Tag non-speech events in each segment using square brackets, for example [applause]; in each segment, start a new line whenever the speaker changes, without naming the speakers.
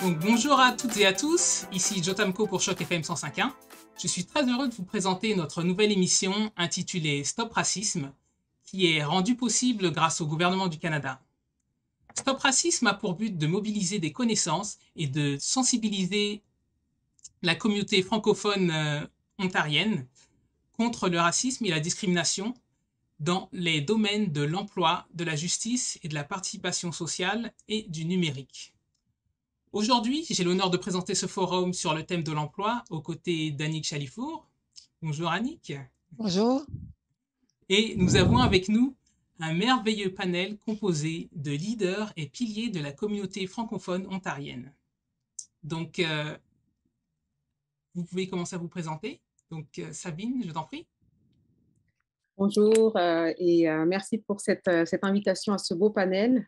Bonjour à toutes et à tous, ici Jotamko pour Choc FM 105.1. Je suis très heureux de vous présenter notre nouvelle émission intitulée Stop Racisme, qui est rendue possible grâce au gouvernement du Canada. Stop Racisme a pour but de mobiliser des connaissances et de sensibiliser la communauté francophone euh, ontarienne contre le racisme et la discrimination dans les domaines de l'emploi, de la justice et de la participation sociale et du numérique. Aujourd'hui, j'ai l'honneur de présenter ce forum sur le thème de l'emploi aux côtés d'Annick Chalifour. Bonjour Annick.
Bonjour.
Et nous avons avec nous un merveilleux panel composé de leaders et piliers de la communauté francophone ontarienne. Donc, euh, vous pouvez commencer à vous présenter. Donc, euh, Sabine, je t'en prie.
Bonjour euh, et merci pour cette, cette, invitation à ce beau panel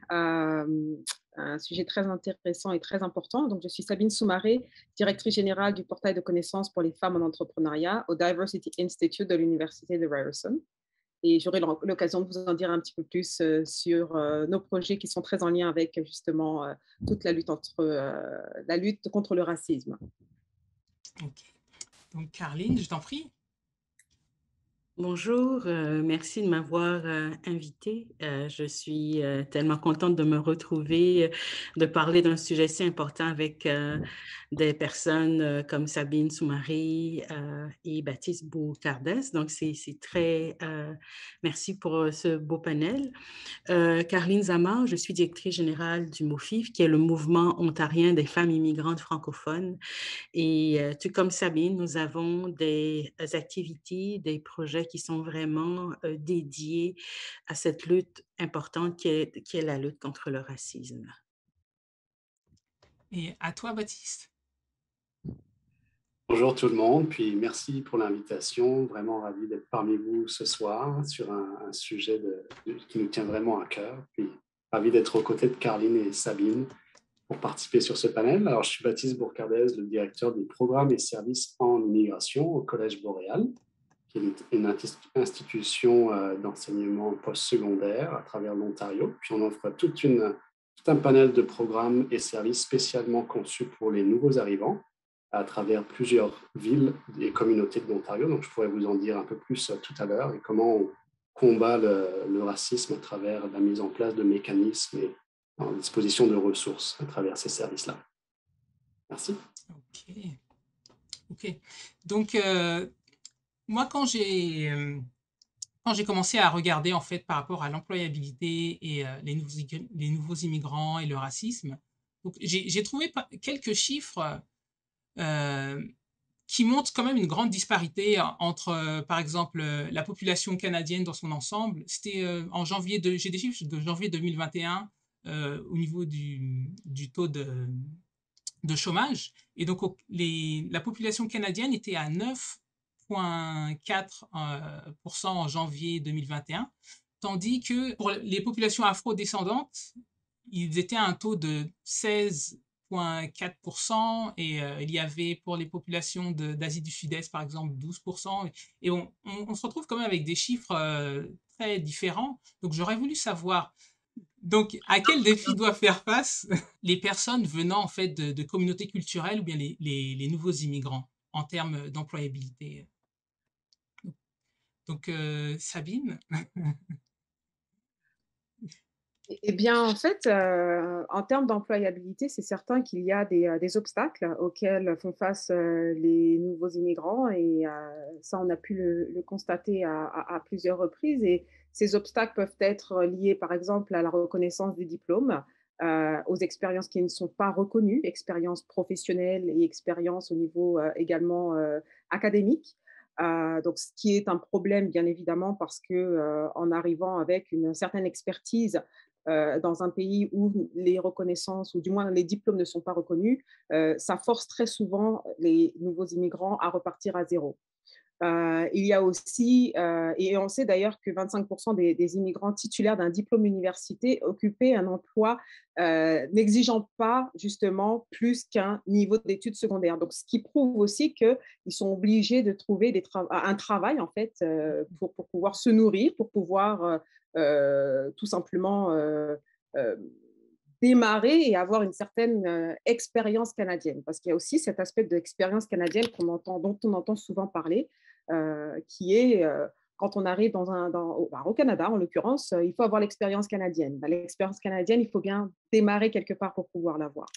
un sujet très intéressant et très important. Donc, je suis Sabine Soumaré, directrice générale du portail de connaissances pour les femmes en entrepreneuriat au Diversity Institute de l'Université de Ryerson. Et j'aurai l'occasion de vous en dire un petit peu plus euh, sur euh, nos projets qui sont très en lien avec justement euh, toute la lutte, entre, la lutte contre le racisme.
Ok. Donc, Carline, je t'en prie.
Bonjour, euh, merci de m'avoir euh, invité. Euh, je suis tellement contente de me retrouver, de parler d'un sujet si important avec des personnes comme Sabine Soumari et Baptiste Boucardès. Donc, c'est très merci pour ce beau panel. Carline Zamar, je suis directrice générale du MOFIF, qui est le mouvement ontarien des femmes immigrantes francophones. Et tout comme Sabine, nous avons des activités, des projets qui sont vraiment dédiés à cette lutte importante qui est, qui est la lutte contre le racisme.
Et à toi, Baptiste.
Bonjour tout le monde, puis merci pour l'invitation. Vraiment ravi d'être parmi vous ce soir sur un, sujet qui nous tient vraiment à cœur. Puis ravi d'être aux côtés de Carline et Sabine pour participer sur ce panel. Alors, je suis Baptiste Bourcardès, le directeur des programmes et services en immigration au Collège Boréal qui est une institution euh, d'enseignement postsecondaire à travers l'Ontario. Puis on offre toute une, tout un panel de programmes et services spécialement conçus pour les nouveaux arrivants à travers plusieurs villes et communautés de l'Ontario. Donc je pourrais vous en dire un peu plus euh, tout à l'heure et comment on combat le, racisme à travers la mise en place de mécanismes et en disposition de ressources à travers ces services-là. Merci.
OK. OK. Donc, euh, moi, quand j'ai euh, quand j'ai commencé à regarder en fait par rapport à l'employabilité et euh, les, nouveaux, les nouveaux immigrants et le racisme, j'ai trouvé quelques chiffres euh, qui montrent quand même une grande disparité entre, par exemple, la population canadienne dans son ensemble. C'était en janvier, de, j'ai des chiffres de janvier 2021 au niveau du, du taux de, de chômage. Et donc, la population canadienne était à 9 4% euh, en janvier 2021, tandis que pour les populations afro-descendantes, ils étaient à un taux de 16,4% et euh, il y avait pour les populations d'Asie du Sud-Est, par exemple, 12%. Et on, on, se retrouve quand même avec des chiffres euh, très différents. Donc j'aurais voulu savoir, donc, à quel défi doivent faire face [laughs] les personnes venant en fait de, communautés culturelles ou bien les nouveaux immigrants en termes d'employabilité? Donc, Sabine?
Eh bien, en fait, en termes d'employabilité, c'est certain qu'il y a des, obstacles auxquels font face les nouveaux immigrants et ça, on a pu le, constater à, plusieurs reprises. Et ces obstacles peuvent être liés, par exemple, à la reconnaissance des diplômes, aux expériences qui ne sont pas reconnues, expériences professionnelles et expériences au niveau également académique. Euh, donc, ce qui est un problème, bien évidemment, parce que euh, en arrivant avec une certaine expertise euh, dans un pays où les reconnaissances, ou du moins les diplômes ne sont pas reconnus, ça force très souvent les nouveaux immigrants à repartir à zéro. Euh, il y a aussi, euh, et on sait d'ailleurs que 25% des, immigrants titulaires d'un diplôme université occupaient un emploi euh, n'exigeant pas justement plus qu'un niveau d'études secondaires. Donc, ce qui prouve aussi qu'ils sont obligés de trouver des un travail en fait pour, pouvoir se nourrir, pour pouvoir tout simplement démarrer et avoir une certaine expérience canadienne. Parce qu'il y a aussi cet aspect de l'expérience canadienne entend, dont on entend souvent parler, qui est euh, quand on arrive bah, au, Canada, en l'occurrence, il faut avoir l'expérience canadienne. Bah, l'expérience canadienne, il faut bien démarrer quelque part pour pouvoir l'avoir.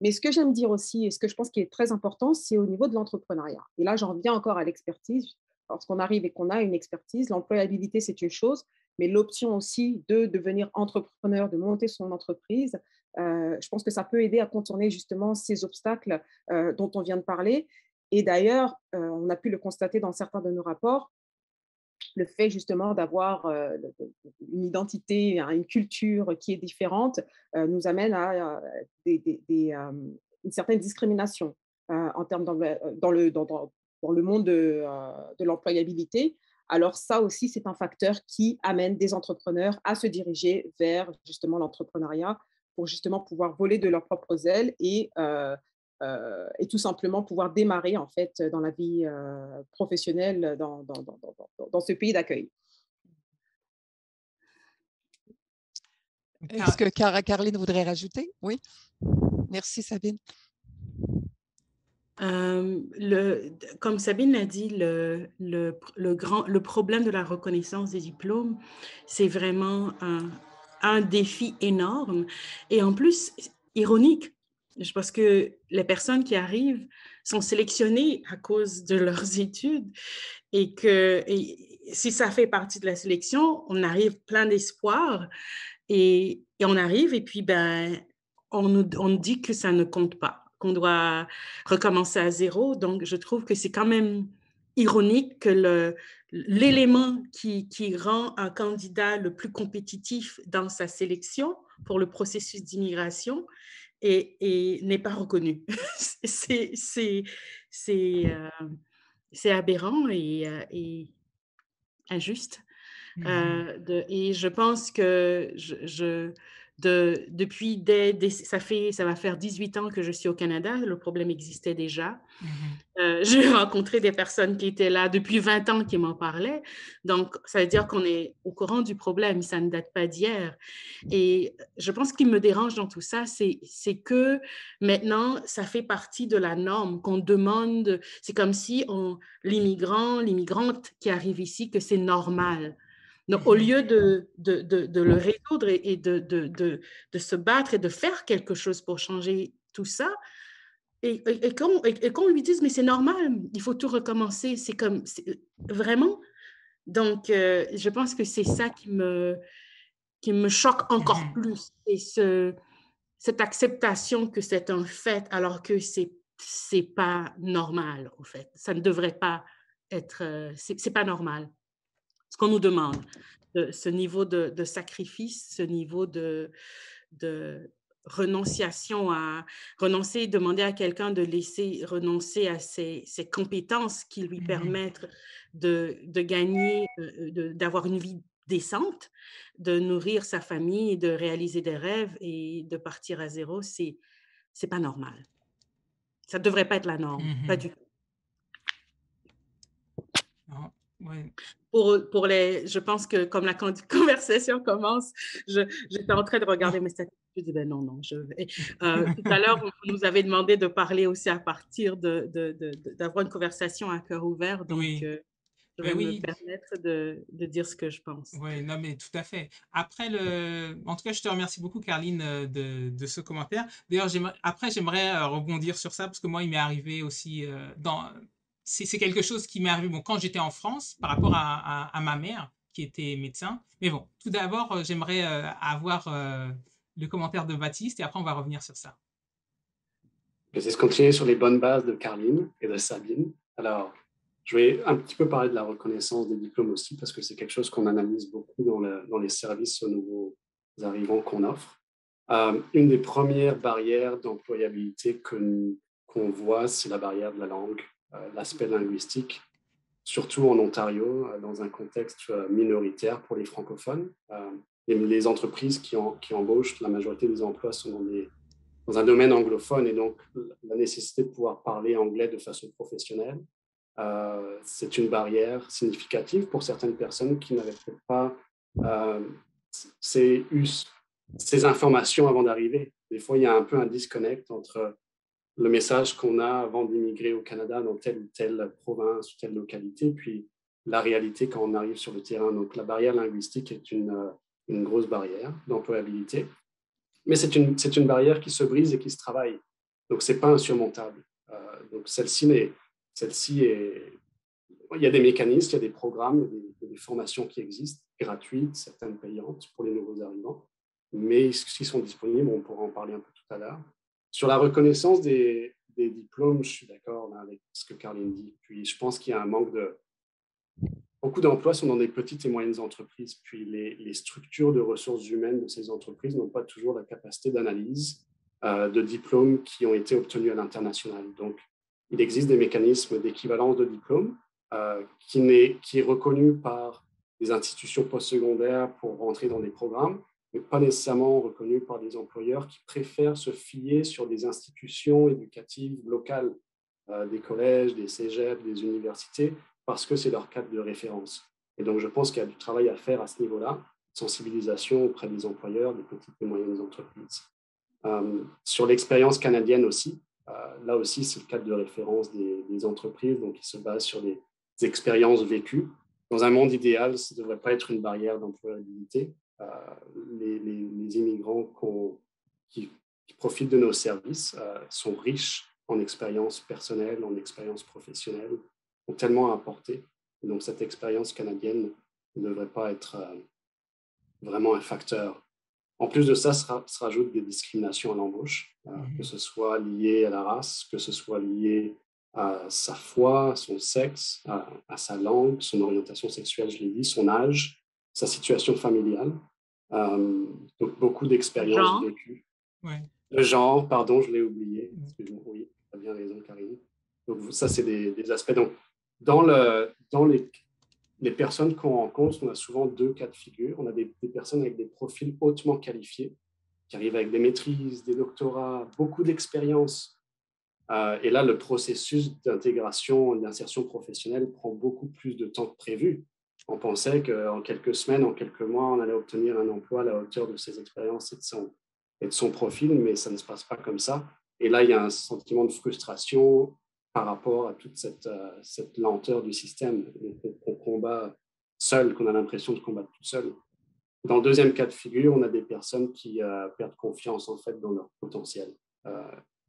Mais ce que j'aime dire aussi, et ce que je pense qui est très important, c'est au niveau de l'entrepreneuriat. Et là, j'en reviens encore à l'expertise. Lorsqu'on arrive et qu'on a une expertise, l'employabilité, c'est une chose, mais l'option aussi de devenir entrepreneur, de monter son entreprise, euh, je pense que ça peut aider à contourner justement ces obstacles euh, dont on vient de parler. Et d'ailleurs, euh, on a pu le constater dans certains de nos rapports, le fait justement d'avoir une identité, une culture qui est différente nous amène à une certaine discrimination en termes dans le, dans, le monde de, de l'employabilité. Alors ça aussi, c'est un facteur qui amène des entrepreneurs à se diriger vers justement l'entrepreneuriat pour justement pouvoir voler de leurs propres ailes et, euh, euh, et tout simplement pouvoir démarrer en fait dans la vie euh, professionnelle dans, dans, dans, dans, ce pays d'accueil.
Est-ce que Caroline voudrait rajouter? Oui. Merci Sabine.
Euh, le, comme Sabine l'a dit, le, le, le, grand, le problème de la reconnaissance des diplômes, c'est vraiment un, un, défi énorme. Et en plus, ironique, parce que les personnes qui arrivent sont sélectionnées à cause de leurs [laughs] études et que si ça fait partie de la sélection, on arrive plein d'espoir et, on arrive et puis ben, on nous, on dit que ça ne compte pas qu'on doit recommencer à zéro. Donc, je trouve que c'est quand même ironique que l'élément qui, rend un candidat le plus compétitif dans sa sélection pour le processus d'immigration et, et n'est pas reconnu. [laughs] c'est euh, aberrant et, euh, et injuste. Mmh euh, de, et je pense que je, je de, depuis, des, ça, fait, ça va faire 18 ans que je suis au Canada, le problème existait déjà. Mmh euh, [laughs] j'ai rencontré des personnes qui étaient là depuis 20 ans qui m'en parlaient. Donc, ça veut dire qu'on est au courant du problème, ça ne date pas d'hier. Et je pense qu'il me dérange dans tout ça, c'est que maintenant, ça fait partie de la norme qu'on demande. C'est comme si l'immigrant, l'immigrante qui arrive ici, que c'est normal. Donc, au lieu de, de, de, le résoudre et, de, de, se battre et de faire quelque chose pour changer tout ça, et, et, qu'on lui dise, mais c'est normal, il faut tout recommencer, c'est comme, vraiment? Donc, euh, je pense que c'est ça qui me, qui me choque encore plus, c'est ce, cette acceptation que c'est un fait alors que c'est c'est pas normal, au fait. Ça ne devrait pas être, euh, c'est pas normal ce qu'on nous demande, de, ce niveau de, sacrifice, ce niveau de, de renonciation à renoncer, demander à quelqu'un de laisser renoncer à ses, compétences qui lui mmh permettent de, de gagner, euh, d'avoir une vie décente, de nourrir sa famille, de réaliser des rêves et de partir à zéro, c'est c'est pas normal. Ça ne devrait pas être la norme, pas mmh du tout. Pour, pour les, je pense que comme la [laughs] conversation commence, j'étais en train de regarder mes statistiques. Je dis, ben non, non, je vais. Euh, tout à l'heure, vous nous avez demandé de parler aussi à partir de, d'avoir une conversation à cœur ouvert. Donc, oui. Euh, je vais me permettre de, de, dire ce que je pense.
Oui, non, mais tout à fait. Après, le... en tout cas, je te remercie beaucoup, Carline, euh, de, de ce commentaire. D'ailleurs, après, j'aimerais rebondir sur ça parce que moi, il m'est arrivé aussi dans c'est quelque chose qui m'est arrivé bon, quand j'étais en France par rapport à, ma mère qui était médecin. Mais bon, tout d'abord, euh, j'aimerais euh, avoir euh, le commentaire de Baptiste et après on va revenir sur ça.
Je vais continuer sur les bonnes bases de Carline et de Sabine. Alors, je vais un petit peu parler de la reconnaissance des diplômes aussi parce que c'est quelque chose qu'on analyse beaucoup dans, dans, les services aux nouveaux arrivants qu'on offre. une des premières barrières d'employabilité qu'on voit, c'est la barrière de la langue. Euh, l'aspect linguistique, surtout en Ontario, euh, dans un contexte euh, minoritaire pour les francophones. Les entreprises qui, embauchent, la majorité des emplois sont dans, un domaine anglophone et donc la nécessité de pouvoir parler anglais de façon professionnelle, c'est une barrière significative pour certaines personnes qui n'avaient peut-être pas us ces informations avant d'arriver. Des fois, il y a un peu un disconnect entre le message qu'on a avant d'immigrer au Canada dans telle ou telle province ou telle localité, puis la réalité quand on arrive sur le terrain. Donc, la barrière linguistique est une, euh, une grosse barrière d'employabilité, mais c'est une, une barrière qui se brise et qui se travaille. Donc, ce n'est pas insurmontable. Euh, donc, celle-ci, celle-ci est, il y a des mécanismes, il y a des programmes, il y a des, formations qui existent, gratuites, certaines payantes pour les nouveaux arrivants, mais qui sont disponibles, on pourra en parler un peu tout à l'heure. Sur la reconnaissance des, des diplômes, je suis d'accord avec ce que Caroline dit. Puis je pense qu'il y a un manque de... Beaucoup d'emplois sont dans des petites et moyennes entreprises, puis les, structures de ressources humaines de ces entreprises n'ont pas toujours la capacité d'analyse euh, de diplômes qui ont été obtenus à l'international. Donc, il existe des mécanismes d'équivalence de diplômes euh, qui, est, qui est reconnu par les institutions postsecondaires pour rentrer dans des programmes, mais pas nécessairement reconnu par des employeurs qui préfèrent se fier sur des institutions éducatives locales, euh, des collèges, des cégeps, des universités, parce que c'est leur cadre de référence. Et donc, je pense qu'il y a du travail à faire à ce niveau-là, sensibilisation auprès des employeurs, des petites et moyennes entreprises. Euh, sur l'expérience canadienne aussi, là aussi, c'est le cadre de référence des, des entreprises, donc ils se basent sur des, expériences vécues. Dans un monde idéal, ça ne devrait pas être une barrière d'employabilité. Euh, les, les, immigrants qui, profitent de nos services euh, sont riches en expérience personnelle, en expérience professionnelle, ont tellement à apporter. Et donc cette expérience canadienne ne devrait pas être euh, vraiment un facteur. En plus de ça, se, rajoutent des discriminations à l'embauche, mm-hmm. que ce soit lié à la race, que ce soit lié à sa foi, à son sexe, à, sa langue, son orientation sexuelle, je l'ai dit, son âge, sa situation familiale. Euh, donc, beaucoup d'expériences vécues. Le genre, pardon, je l'ai oublié. Oui, tu as bien raison, Karine. Donc, ça, c'est des, aspects. Donc, dans, le, dans les, les personnes qu'on rencontre, on a souvent deux cas de figure. On a des, des personnes avec des profils hautement qualifiés, qui arrivent avec des maîtrises, des doctorats, beaucoup d'expérience, euh, et là, le processus d'intégration, d'insertion professionnelle prend beaucoup plus de temps que prévu. On pensait qu'en quelques semaines, en quelques mois, on allait obtenir un emploi à la hauteur de ses expériences et de son, profil, mais ça ne se passe pas comme ça. Et là, il y a un sentiment de frustration par rapport à toute cette, euh, lenteur du système qu'on combat seul, qu'on a l'impression de combattre tout seul. Dans le deuxième cas de figure, on a des personnes qui euh, perdent confiance en fait dans leur potentiel.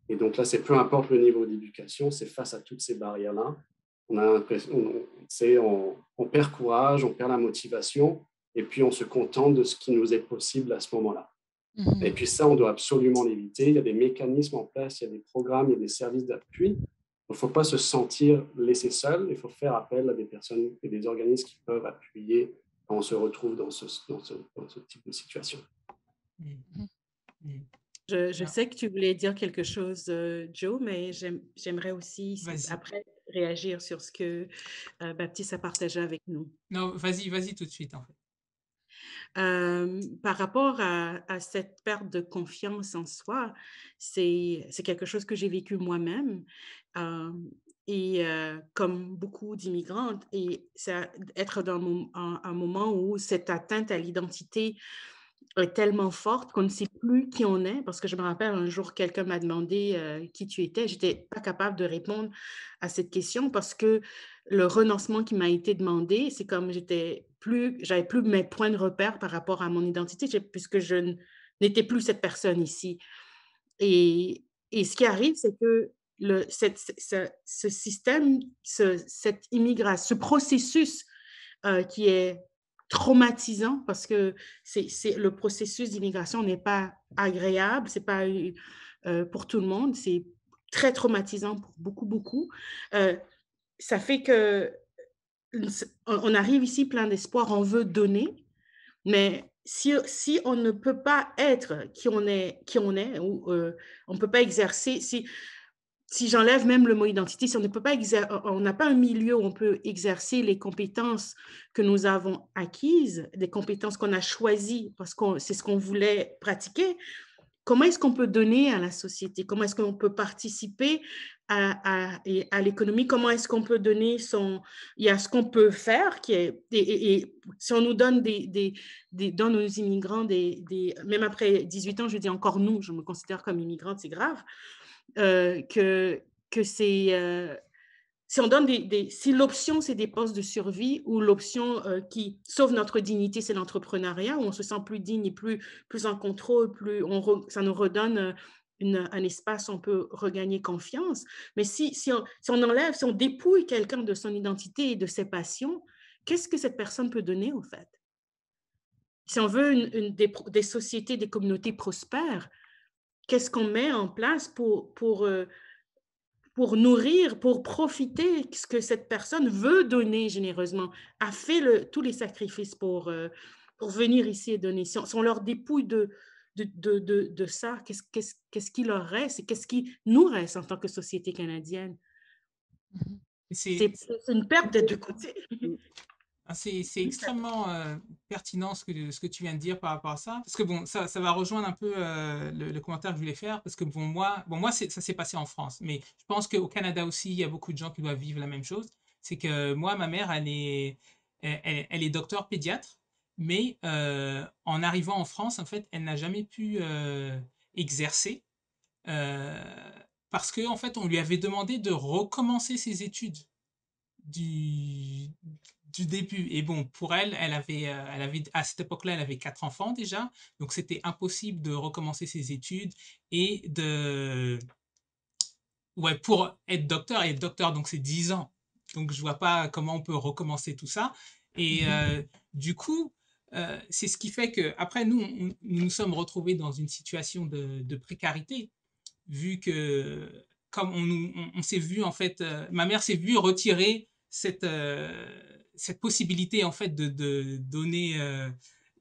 Et donc là, c'est peu importe le niveau d'éducation, c'est face à toutes ces barrières-là. On a l'impression, on, on, perd courage, on perd la motivation, et puis on se contente de ce qui nous est possible à ce moment-là. Mhm. Et puis ça, on doit absolument l'éviter. Il y a des mécanismes en place, il y a des programmes, il y a des services d'appui. Il ne faut pas se sentir laissé seul, il faut faire appel à des personnes et des organismes qui peuvent appuyer quand on se retrouve dans ce, dans ce, dans ce type de situation.
Mhm. Mhm. Je, sais que tu voulais dire quelque chose, euh, Joe, mais j'aimerais aussi après réagir sur ce que euh, Baptiste a partagé avec nous.
Non, vas-y, vas-y tout de suite en fait.
Euh, par rapport à, cette perte de confiance en soi, c'est quelque chose que j'ai vécu moi-même. et comme beaucoup d'immigrantes, et ça, être dans un, un, moment où cette atteinte à l'identité est tellement forte qu'on ne sait plus qui on est. Parce que je me rappelle un jour, quelqu'un m'a demandé euh, qui tu étais. Je n'étais pas capable de répondre à cette question parce que le renoncement qui m'a été demandé, c'est comme j'étais plus, j'avais plus mes points de repère par rapport à mon identité, puisque je n'étais plus cette personne ici. Et, et ce qui arrive, c'est que le, cette, ce, système, ce, cette immigration, ce processus euh, qui est traumatisant parce que c'est le processus d'immigration n'est pas agréable, c'est pas euh, pour tout le monde, c'est très traumatisant pour beaucoup, beaucoup. Euh, ça fait que on arrive ici plein d'espoir, on veut donner, mais si, si, on ne peut pas être qui on est, qui on est ou euh, on ne peut pas exercer, si, si j'enlève même le mot identité, si on ne pas n'a pas un milieu où on peut exercer les compétences que nous avons acquises, des compétences qu'on a choisies parce que c'est ce qu'on voulait pratiquer, comment est-ce qu'on peut donner à la société, comment est-ce qu'on peut participer à, à, l'économie, comment est-ce qu'on peut donner son... Il y a ce qu'on peut faire, qui est, et, si on nous donne des, des, des dans nos immigrants, des, des, même après 18 ans, je dis encore nous, je me considère comme immigrante, c'est grave, euh, que, que c'est... Euh, si on donne des, si l'option c'est des postes de survie ou l'option euh, qui sauve notre dignité c'est l'entrepreneuriat où on se sent plus digne et plus plus en contrôle plus on ça nous redonne un espace où on peut regagner confiance. Mais si, si, on, si on enlève si on dépouille quelqu'un de son identité et de ses passions qu'est-ce que cette personne peut donner au fait? Si on veut des, sociétés des communautés prospères qu'est-ce qu'on met en place pour pour euh, pour nourrir, pour profiter ce que cette personne veut donner généreusement, a fait le, tous les sacrifices pour, euh, pour venir ici et donner. Si on, leur dépouille de, de, de, de, ça, qu'est-ce qu'est-ce qu'est-ce qui leur reste et qu'est-ce qui nous reste en tant que société canadienne? Mmh c'est une perte des deux côtés.
Ah, c'est extrêmement euh, pertinent ce que, ce que tu viens de dire par rapport à ça. Parce que bon, ça, ça va rejoindre un peu euh, le, commentaire que je voulais faire. Parce que bon, moi, bon, moi ça s'est passé en France. Mais je pense qu'au Canada aussi, il y a beaucoup de gens qui doivent vivre la même chose. C'est que moi, ma mère, elle est, elle, elle est docteur pédiatre. Mais euh, en arrivant en France, en fait, elle n'a jamais pu exercer. parce qu'en en fait, on lui avait demandé de recommencer ses études du, du début. Et bon, pour elle, elle avait, euh, elle avait à cette époque-là, elle avait quatre enfants déjà, donc c'était impossible de recommencer ses études et de, ouais, pour être docteur et être docteur, donc c'est dix ans. Donc je vois pas comment on peut recommencer tout ça. Et mmh euh, du coup, euh, c'est ce qui fait que après nous, nous nous sommes retrouvés dans une situation de, de précarité, vu que comme on, on, s'est vu en fait, ma mère s'est vue retirer cette cette possibilité en fait de, donner euh,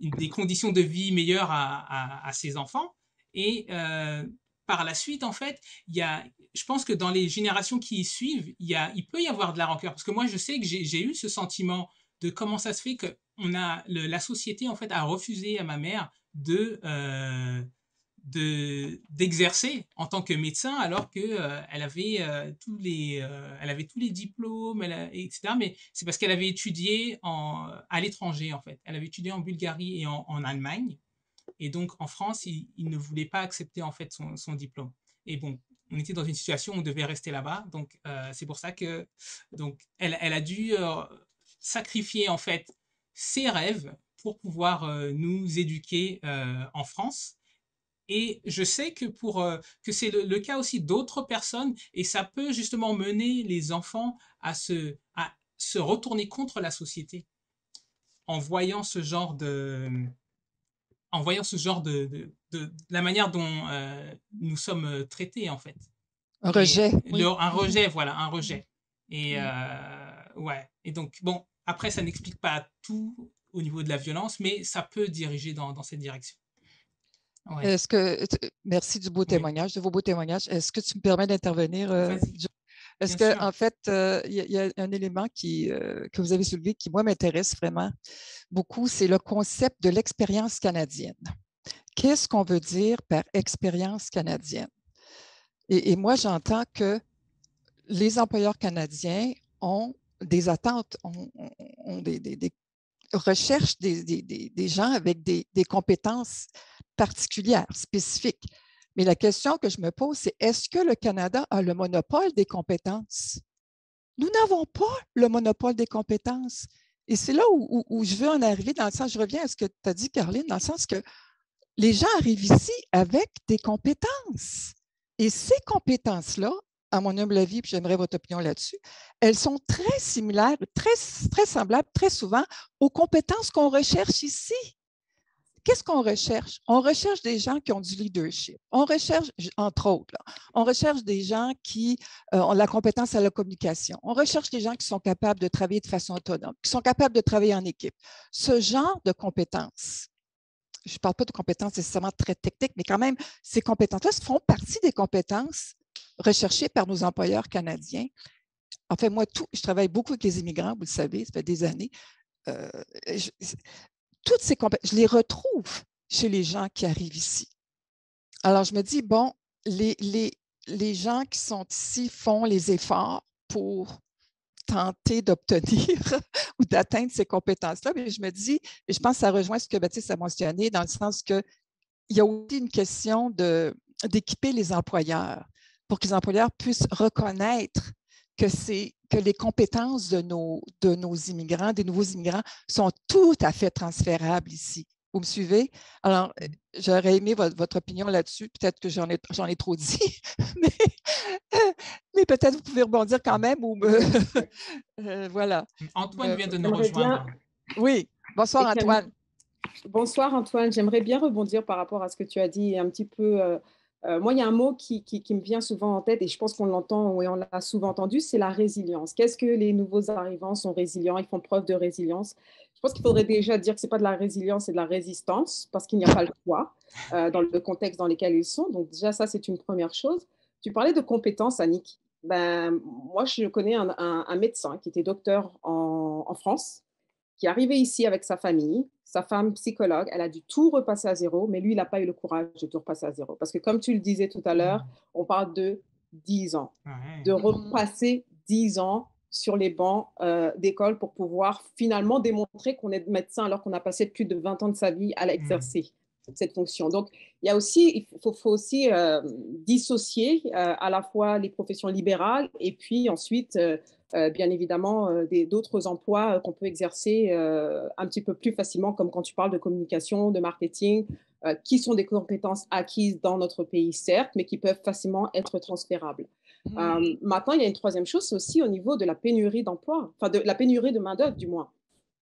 des conditions de vie meilleures à, à, ses enfants. Et euh, par la suite, en fait, il y a, je pense que dans les générations qui suivent, il, y a, il peut y avoir de la rancœur. Parce que moi, je sais que j'ai eu ce sentiment de comment ça se fait que on a, la société, en fait, a refusé à ma mère de, euh, d'exercer en tant que médecin alors que euh, elle avait euh, tous les euh, elle avait tous les diplômes elle etc mais c'est parce qu'elle avait étudié en, à l'étranger en fait. Elle avait étudié en Bulgarie et en, en Allemagne. Et donc en France il, ne voulait pas accepter en fait son, son, diplôme. Et bon on était dans une situation où on devait rester là-bas. Donc c'est pour ça que donc elle, elle a dû sacrifier en fait ses rêves pour pouvoir nous éduquer en France et je sais que, pour, euh, que c'est le, cas aussi d'autres personnes, et ça peut justement mener les enfants à se, à se retourner contre la société en voyant ce genre de, en voyant ce genre de, de, la manière dont euh, nous sommes euh, traités en fait.
Un rejet.
un rejet, voilà, un rejet. Et ouais. Et donc bon, après ça n'explique pas tout au niveau de la violence, mais ça peut diriger dans, dans cette direction.
Est-ce que, merci du beau témoignage, de vos beaux témoignages. Est-ce que tu me permets d'intervenir? Euh, est-ce qu'en en fait, euh, il y, a un élément qui, euh, que vous avez soulevé qui, moi, m'intéresse vraiment beaucoup, c'est le concept de l'expérience canadienne. Qu'est-ce qu'on veut dire par expérience canadienne? Et, moi, j'entends que les employeurs canadiens ont des attentes, ont, des, des, recherchent des, des, gens avec des, compétences particulières, spécifiques. Mais la question que je me pose, c'est est-ce que le Canada a le monopole des compétences? Nous n'avons pas le monopole des compétences. Et c'est là où, je veux en arriver, dans le sens, je reviens à ce que tu as dit, Caroline, dans le sens que les gens arrivent ici avec des compétences. Et ces compétences-là, à mon humble avis, puis j'aimerais votre opinion là-dessus, elles sont très similaires, très, très semblables, très souvent aux compétences qu'on recherche ici. Qu'est-ce qu'on recherche? On recherche des gens qui ont du leadership. On recherche, entre autres, on recherche des gens qui euh, ont la compétence à la communication. On recherche des gens qui sont capables de travailler de façon autonome, qui sont capables de travailler en équipe. Ce genre de compétences, je ne parle pas de compétences nécessairement très techniques, mais quand même, ces compétences-là font partie des compétences recherchées par nos employeurs canadiens. En fait, moi, tout, je travaille beaucoup avec les immigrants, vous le savez, ça fait des années. Euh, toutes ces compétences, je les retrouve chez les gens qui arrivent ici. alors, je me dis, bon, les, les, les gens qui sont ici font les efforts pour tenter d'obtenir [laughs] ou d'atteindre ces compétences-là. Mais je me dis, je pense que ça rejoint ce que Baptiste a mentionné, dans le sens qu'il y a aussi une question d'équiper les employeurs pour que les employeurs puissent reconnaître que, que les compétences de nos, de nos immigrants, des nouveaux immigrants, sont tout à fait transférables ici. Vous me suivez? Alors, mmh. j'aurais aimé votre, opinion là-dessus. Peut-être que j'en ai, j'en ai trop dit, [laughs] mais, peut-être vous pouvez rebondir quand même ou me. [laughs] Euh, voilà.
Antoine vient de nous rejoindre.
Oui. Bonsoir, Antoine.
Bonsoir, Antoine. J'aimerais bien rebondir par rapport à ce que tu as dit un petit peu. Euh, euh, moi, il y a un mot qui, me vient souvent en tête et je pense qu'on l'entend et on l'a souvent entendu, c'est la résilience. Qu'est-ce que les nouveaux arrivants sont résilients? Ils font preuve de résilience. Je pense qu'il faudrait déjà dire que ce n'est pas de la résilience, c'est de la résistance, parce qu'il n'y a pas le choix euh, dans le contexte dans lequel ils sont. Donc déjà, ça, c'est une première chose. Tu parlais de compétences, Annick. Ben, moi, je connais un, médecin qui était docteur en, France, qui est arrivé ici avec sa famille, sa femme psychologue, elle a dû tout repasser à zéro, mais lui, il n'a pas eu le courage de tout repasser à zéro. Parce que comme tu le disais tout à l'heure, on parle de 10 ans, de repasser 10 ans sur les bancs euh, d'école pour pouvoir finalement démontrer qu'on est médecin alors qu'on a passé plus de 20 ans de sa vie à l'exercer. cette fonction. Donc, il y a aussi, il faut, faut aussi euh, dissocier euh, à la fois les professions libérales et puis ensuite, bien évidemment, d'autres emplois qu'on peut exercer un petit peu plus facilement, comme quand tu parles de communication, de marketing, qui sont des compétences acquises dans notre pays, certes, mais qui peuvent facilement être transférables. Mmh. Euh, maintenant, il y a une troisième chose, c'est aussi au niveau de la pénurie d'emploi, enfin de la pénurie de main-d'œuvre du moins.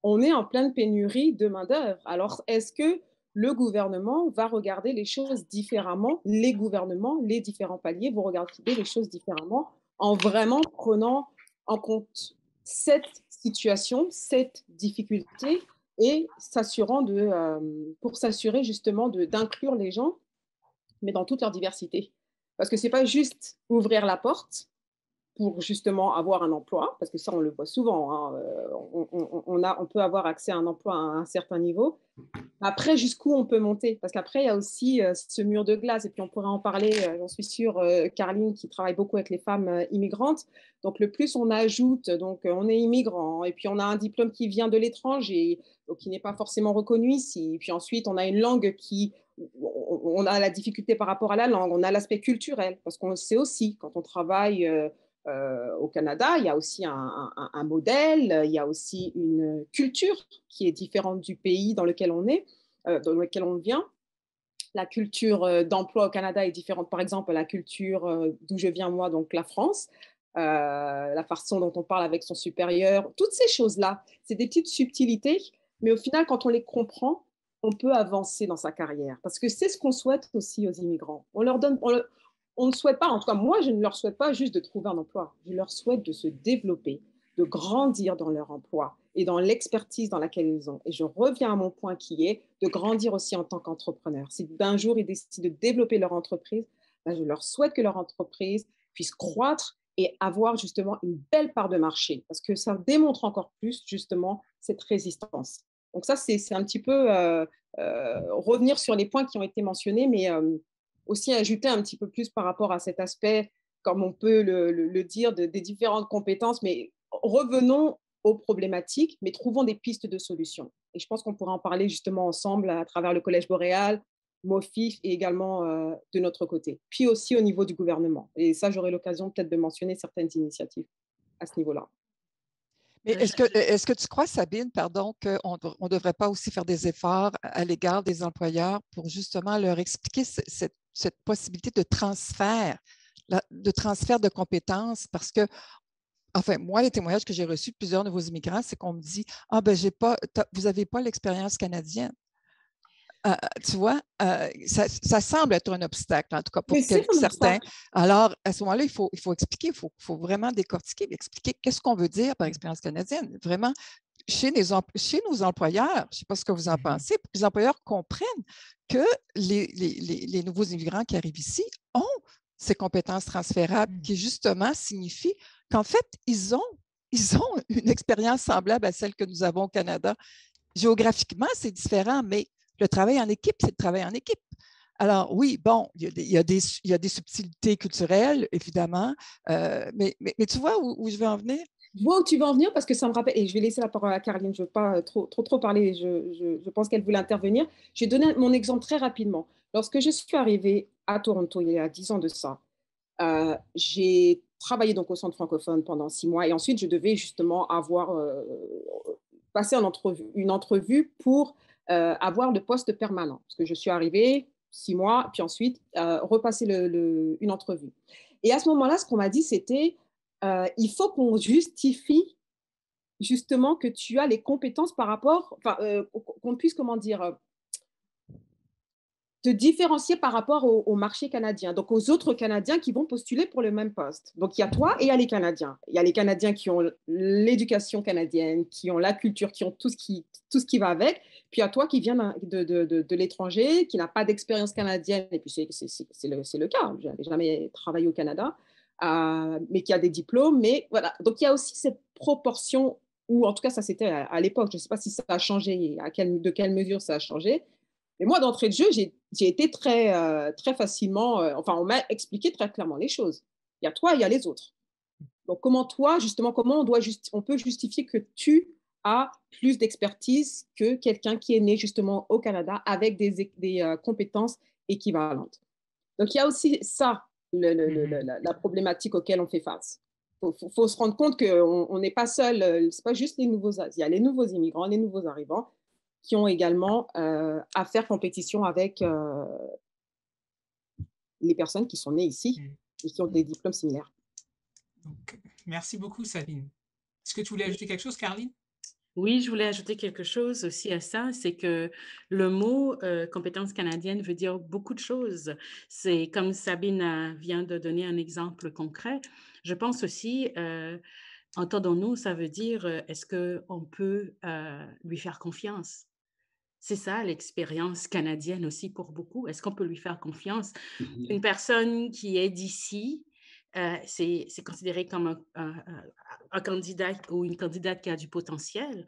On est en pleine pénurie de main-d'œuvre. Alors, est-ce que le gouvernement va regarder les choses différemment Les gouvernements, les différents paliers vont regarder les choses différemment en vraiment prenant en compte cette situation, cette difficulté et s'assurant de, euh, pour s'assurer justement d'inclure les gens, mais dans toute leur diversité. Parce que ce n'est pas juste ouvrir la porte pour justement avoir un emploi, parce que ça, on le voit souvent. Hein, euh, on, a, on peut avoir accès à un emploi à un certain niveau. Après, jusqu'où on peut monter? Parce qu'après, il y a aussi euh, ce mur de glace, et puis on pourrait en parler, euh, j'en suis sûre, Carline, qui travaille beaucoup avec les femmes immigrantes. Donc, le plus on ajoute, donc on est immigrant, et puis on a un diplôme qui vient de l'étranger, qui n'est pas forcément reconnu ici, et puis ensuite on a une langue qui on a la difficulté par rapport à la langue, on a l'aspect culturel, parce qu'on sait aussi, quand on travaille euh, euh, au Canada, il y a aussi un, modèle, il y a aussi une culture qui est différente du pays dans lequel on est, euh, dans lequel on vient. La culture d'emploi au Canada est différente, par exemple, la culture d'où je viens moi, donc la France. la façon dont on parle avec son supérieur, toutes ces choses-là, c'est des petites subtilités, mais au final, quand on les comprend, on peut avancer dans sa carrière. Parce que c'est ce qu'on souhaite aussi aux immigrants. On leur donne, on, ne souhaite pas, en tout cas moi, je ne leur souhaite pas juste de trouver un emploi. Je leur souhaite de se développer, de grandir dans leur emploi et dans l'expertise dans laquelle ils ont. Et je reviens à mon point qui est de grandir aussi en tant qu'entrepreneur. Si d'un jour ils décident de développer leur entreprise, ben, je leur souhaite que leur entreprise puisse croître et avoir justement une belle part de marché, parce que ça démontre encore plus justement cette résistance. Donc ça, c'est un petit peu euh, euh, revenir sur les points qui ont été mentionnés, mais euh, aussi ajouter un petit peu plus par rapport à cet aspect, comme on peut le, dire, des différentes compétences, mais revenons aux problématiques, mais trouvons des pistes de solutions. Et je pense qu'on pourra en parler justement ensemble à travers le Collège boréal, MOFIF et également de notre côté, puis aussi au niveau du gouvernement. Et ça, j'aurai l'occasion peut-être de mentionner certaines initiatives à ce niveau-là.
Mais est-ce que, est que tu crois, Sabine, pardon, qu'on ne devrait pas aussi faire des efforts à l'égard des employeurs pour justement leur expliquer cette, cette possibilité de transfert, de transfert de compétences? Parce que enfin, moi, les témoignages que j'ai reçus de plusieurs de vos immigrants, c'est qu'on me dit Ah, ben, j'ai pas, vous n'avez pas l'expérience canadienne. Euh, tu vois, euh, ça, semble être un obstacle, en tout cas pour certains. Alors, à ce moment-là, il faut, il faut expliquer, il faut, faut vraiment décortiquer, expliquer qu'est-ce qu'on veut dire par expérience canadienne. Vraiment, chez, les, chez nos employeurs, je ne sais pas ce que vous en mmh pensez, pour que les employeurs comprennent que les, les, les, nouveaux immigrants qui arrivent ici ont ces compétences transférables mmh. qui, justement, signifient qu'en fait, ils ont, ils ont [laughs] une expérience semblable à celle que nous avons au Canada. Géographiquement, c'est différent, mais le travail en équipe, c'est le travail en équipe. Alors oui, bon, il y, a des, il, y a des, subtilités culturelles, évidemment, euh, mais, mais, tu vois où, je veux en venir?
Vois où tu veux en venir parce que ça me rappelle, et je vais laisser la parole à Caroline, je ne veux pas trop, trop, trop parler, je, je, pense qu'elle voulait intervenir. Je vais donner mon exemple très rapidement. Lorsque je suis arrivée à Toronto il y a dix ans de ça, euh, j'ai travaillé donc au centre francophone pendant six mois et ensuite je devais justement avoir euh, passé une entrevue, pour euh, avoir le poste permanent parce que je suis arrivée six mois puis ensuite repasser une entrevue. Et à ce moment-là, ce qu'on m'a dit, c'était il faut qu'on justifie justement que tu as les compétences par rapport, enfin, qu'on puisse, comment dire, te différencier par rapport au, marché canadien, donc aux autres Canadiens qui vont postuler pour le même poste. Donc il y a toi et il y a les Canadiens. Il y a les Canadiens qui ont l'éducation canadienne, qui ont la culture, qui ont tout ce qui, tout ce qui va avec. Puis il y a toi qui viens de, de, de, l'étranger, qui n'a pas d'expérience canadienne, et puis c'est le, le, cas, je n'avais jamais travaillé au Canada, euh, mais qui a des diplômes. Mais voilà, donc il y a aussi cette proportion, ou en tout cas ça c'était à, l'époque, je ne sais pas si ça a changé, à de quelle mesure ça a changé, mais moi, d'entrée de jeu, j'ai été très, euh, très facilement, euh, enfin, on m'a expliqué très clairement les choses. Il y a toi, il y a les autres. Donc, comment toi, justement, comment on, peut justifier que tu as plus d'expertise que quelqu'un qui est né justement au Canada avec des, compétences équivalentes? Donc, il y a aussi ça, le, mmh la, problématique auquel on fait face. Il faut, faut, se rendre compte qu'on n'est pas seul, ce n'est pas juste les nouveaux, il y a les nouveaux immigrants, les nouveaux arrivants, qui ont également euh, à faire compétition avec euh, les personnes qui sont nées ici mmh. et qui ont des diplômes similaires.
merci beaucoup, Sabine. Est-ce que tu voulais ajouter quelque chose, Caroline?
Oui, je voulais ajouter quelque chose aussi à ça, c'est que le mot euh, compétence canadienne veut dire beaucoup de choses. C'est comme Sabine vient de donner un exemple concret. Je pense aussi, entendons-nous, ça veut dire est-ce qu'on peut lui faire confiance? C'est ça l'expérience canadienne aussi pour beaucoup. Est-ce qu'on peut lui faire confiance? Mmh une personne qui est d'ici, euh, c'est considéré comme un, candidat ou une candidate qui a du potentiel.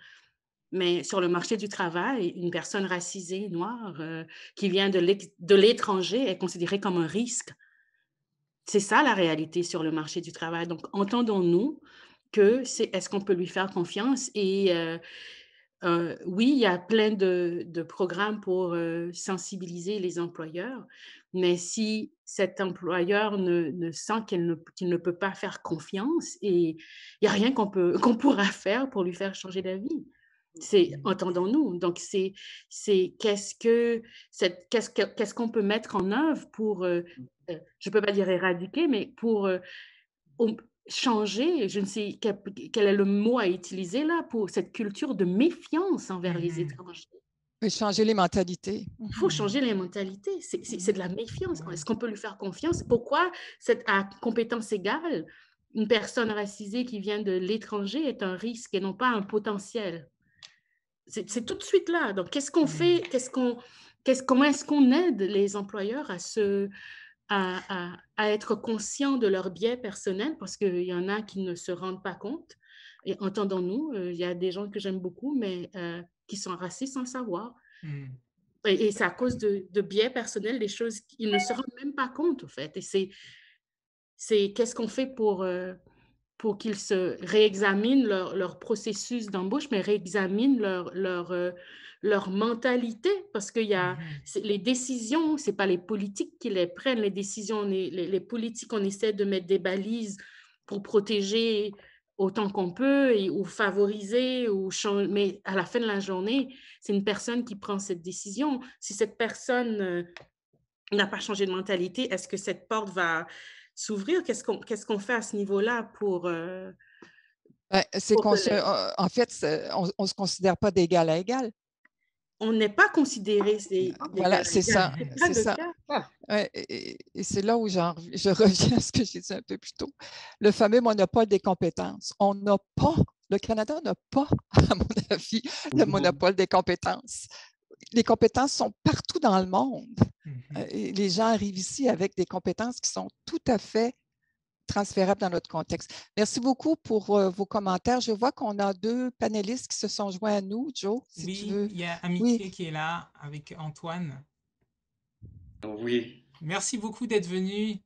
Mais sur le marché du travail, une personne racisée, noire, euh, qui vient de l'étranger est considérée comme un risque. C'est ça la réalité sur le marché du travail. Donc, entendons-nous que c'est est-ce qu'on peut lui faire confiance et euh, euh, oui, il y a plein de, programmes pour euh, sensibiliser les employeurs, mais si cet employeur ne, sent qu'il ne, peut pas faire confiance, et il n'y a rien qu'on [laughs] qu'on pourra faire pour lui faire changer d'avis. C'est entendons-nous. Donc c'est c'est qu'est-ce que qu'est-ce qu'est-ce qu'on peut mettre en œuvre pour euh, je peux pas dire éradiquer, mais pour changer, je ne sais quel, est le mot à utiliser là pour cette culture de méfiance envers les mmh étrangers.
changer les mentalités.
Il faut changer les mentalités. C'est de la méfiance. Est-ce qu'on peut lui faire confiance? Pourquoi, cette, à compétence égale, une personne racisée qui vient de l'étranger est un risque et non pas un potentiel? C'est tout de suite là. Donc, qu'est-ce qu'on fait? Mmh. Qu'est-ce qu'on, qu'est-ce, comment est-ce qu'on aide les employeurs à se, à, être conscients de leurs biais personnels parce qu'il y en a qui ne se rendent pas compte. Et entendons-nous, euh, il y a des gens que j'aime beaucoup, mais euh, qui sont racistes sans savoir. Mmh. Et, c'est à cause de, biais personnels, des choses qu'ils ne se rendent même pas compte, en fait. Et c'est, c'est qu'est-ce qu'on fait pour, euh, pour qu'ils se réexaminent leur, leur processus d'embauche, mais réexaminent leur, leur, leur mentalité, parce qu'il y a mmh les décisions, c'est pas les politiques qui les prennent, les décisions, les, les, politiques, on essaie de mettre des balises pour protéger autant qu'on peut et, ou favoriser, ou changer, mais à la fin de la journée, c'est une personne qui prend cette décision. Si cette personne euh, n'a pas changé de mentalité, est-ce que cette porte va s'ouvrir? Qu'est-ce qu'on qu'est-ce qu'on fait à ce niveau-là pour... Euh,
ben, c'est qu'on en fait, on ne se considère pas d'égal à égal
on n'est pas considéré.
Voilà, c'est ça. C'est ça. et, c'est là où je [laughs] reviens à ce que j'ai dit un peu plus tôt. Le fameux monopole des compétences. On n'a pas, le Canada n'a pas, [laughs] à mon avis, le monopole des compétences. Les compétences sont partout dans le monde. Mm-hmm. Euh, les gens arrivent ici avec des compétences qui sont tout à fait transférable dans notre contexte. Merci beaucoup pour euh, vos commentaires. Je vois qu'on a deux panélistes qui se sont joints à nous. Joe,
si oui, tu veux. il y a Amitié qui est là avec Antoine.
Oui.
Merci beaucoup d'être venu.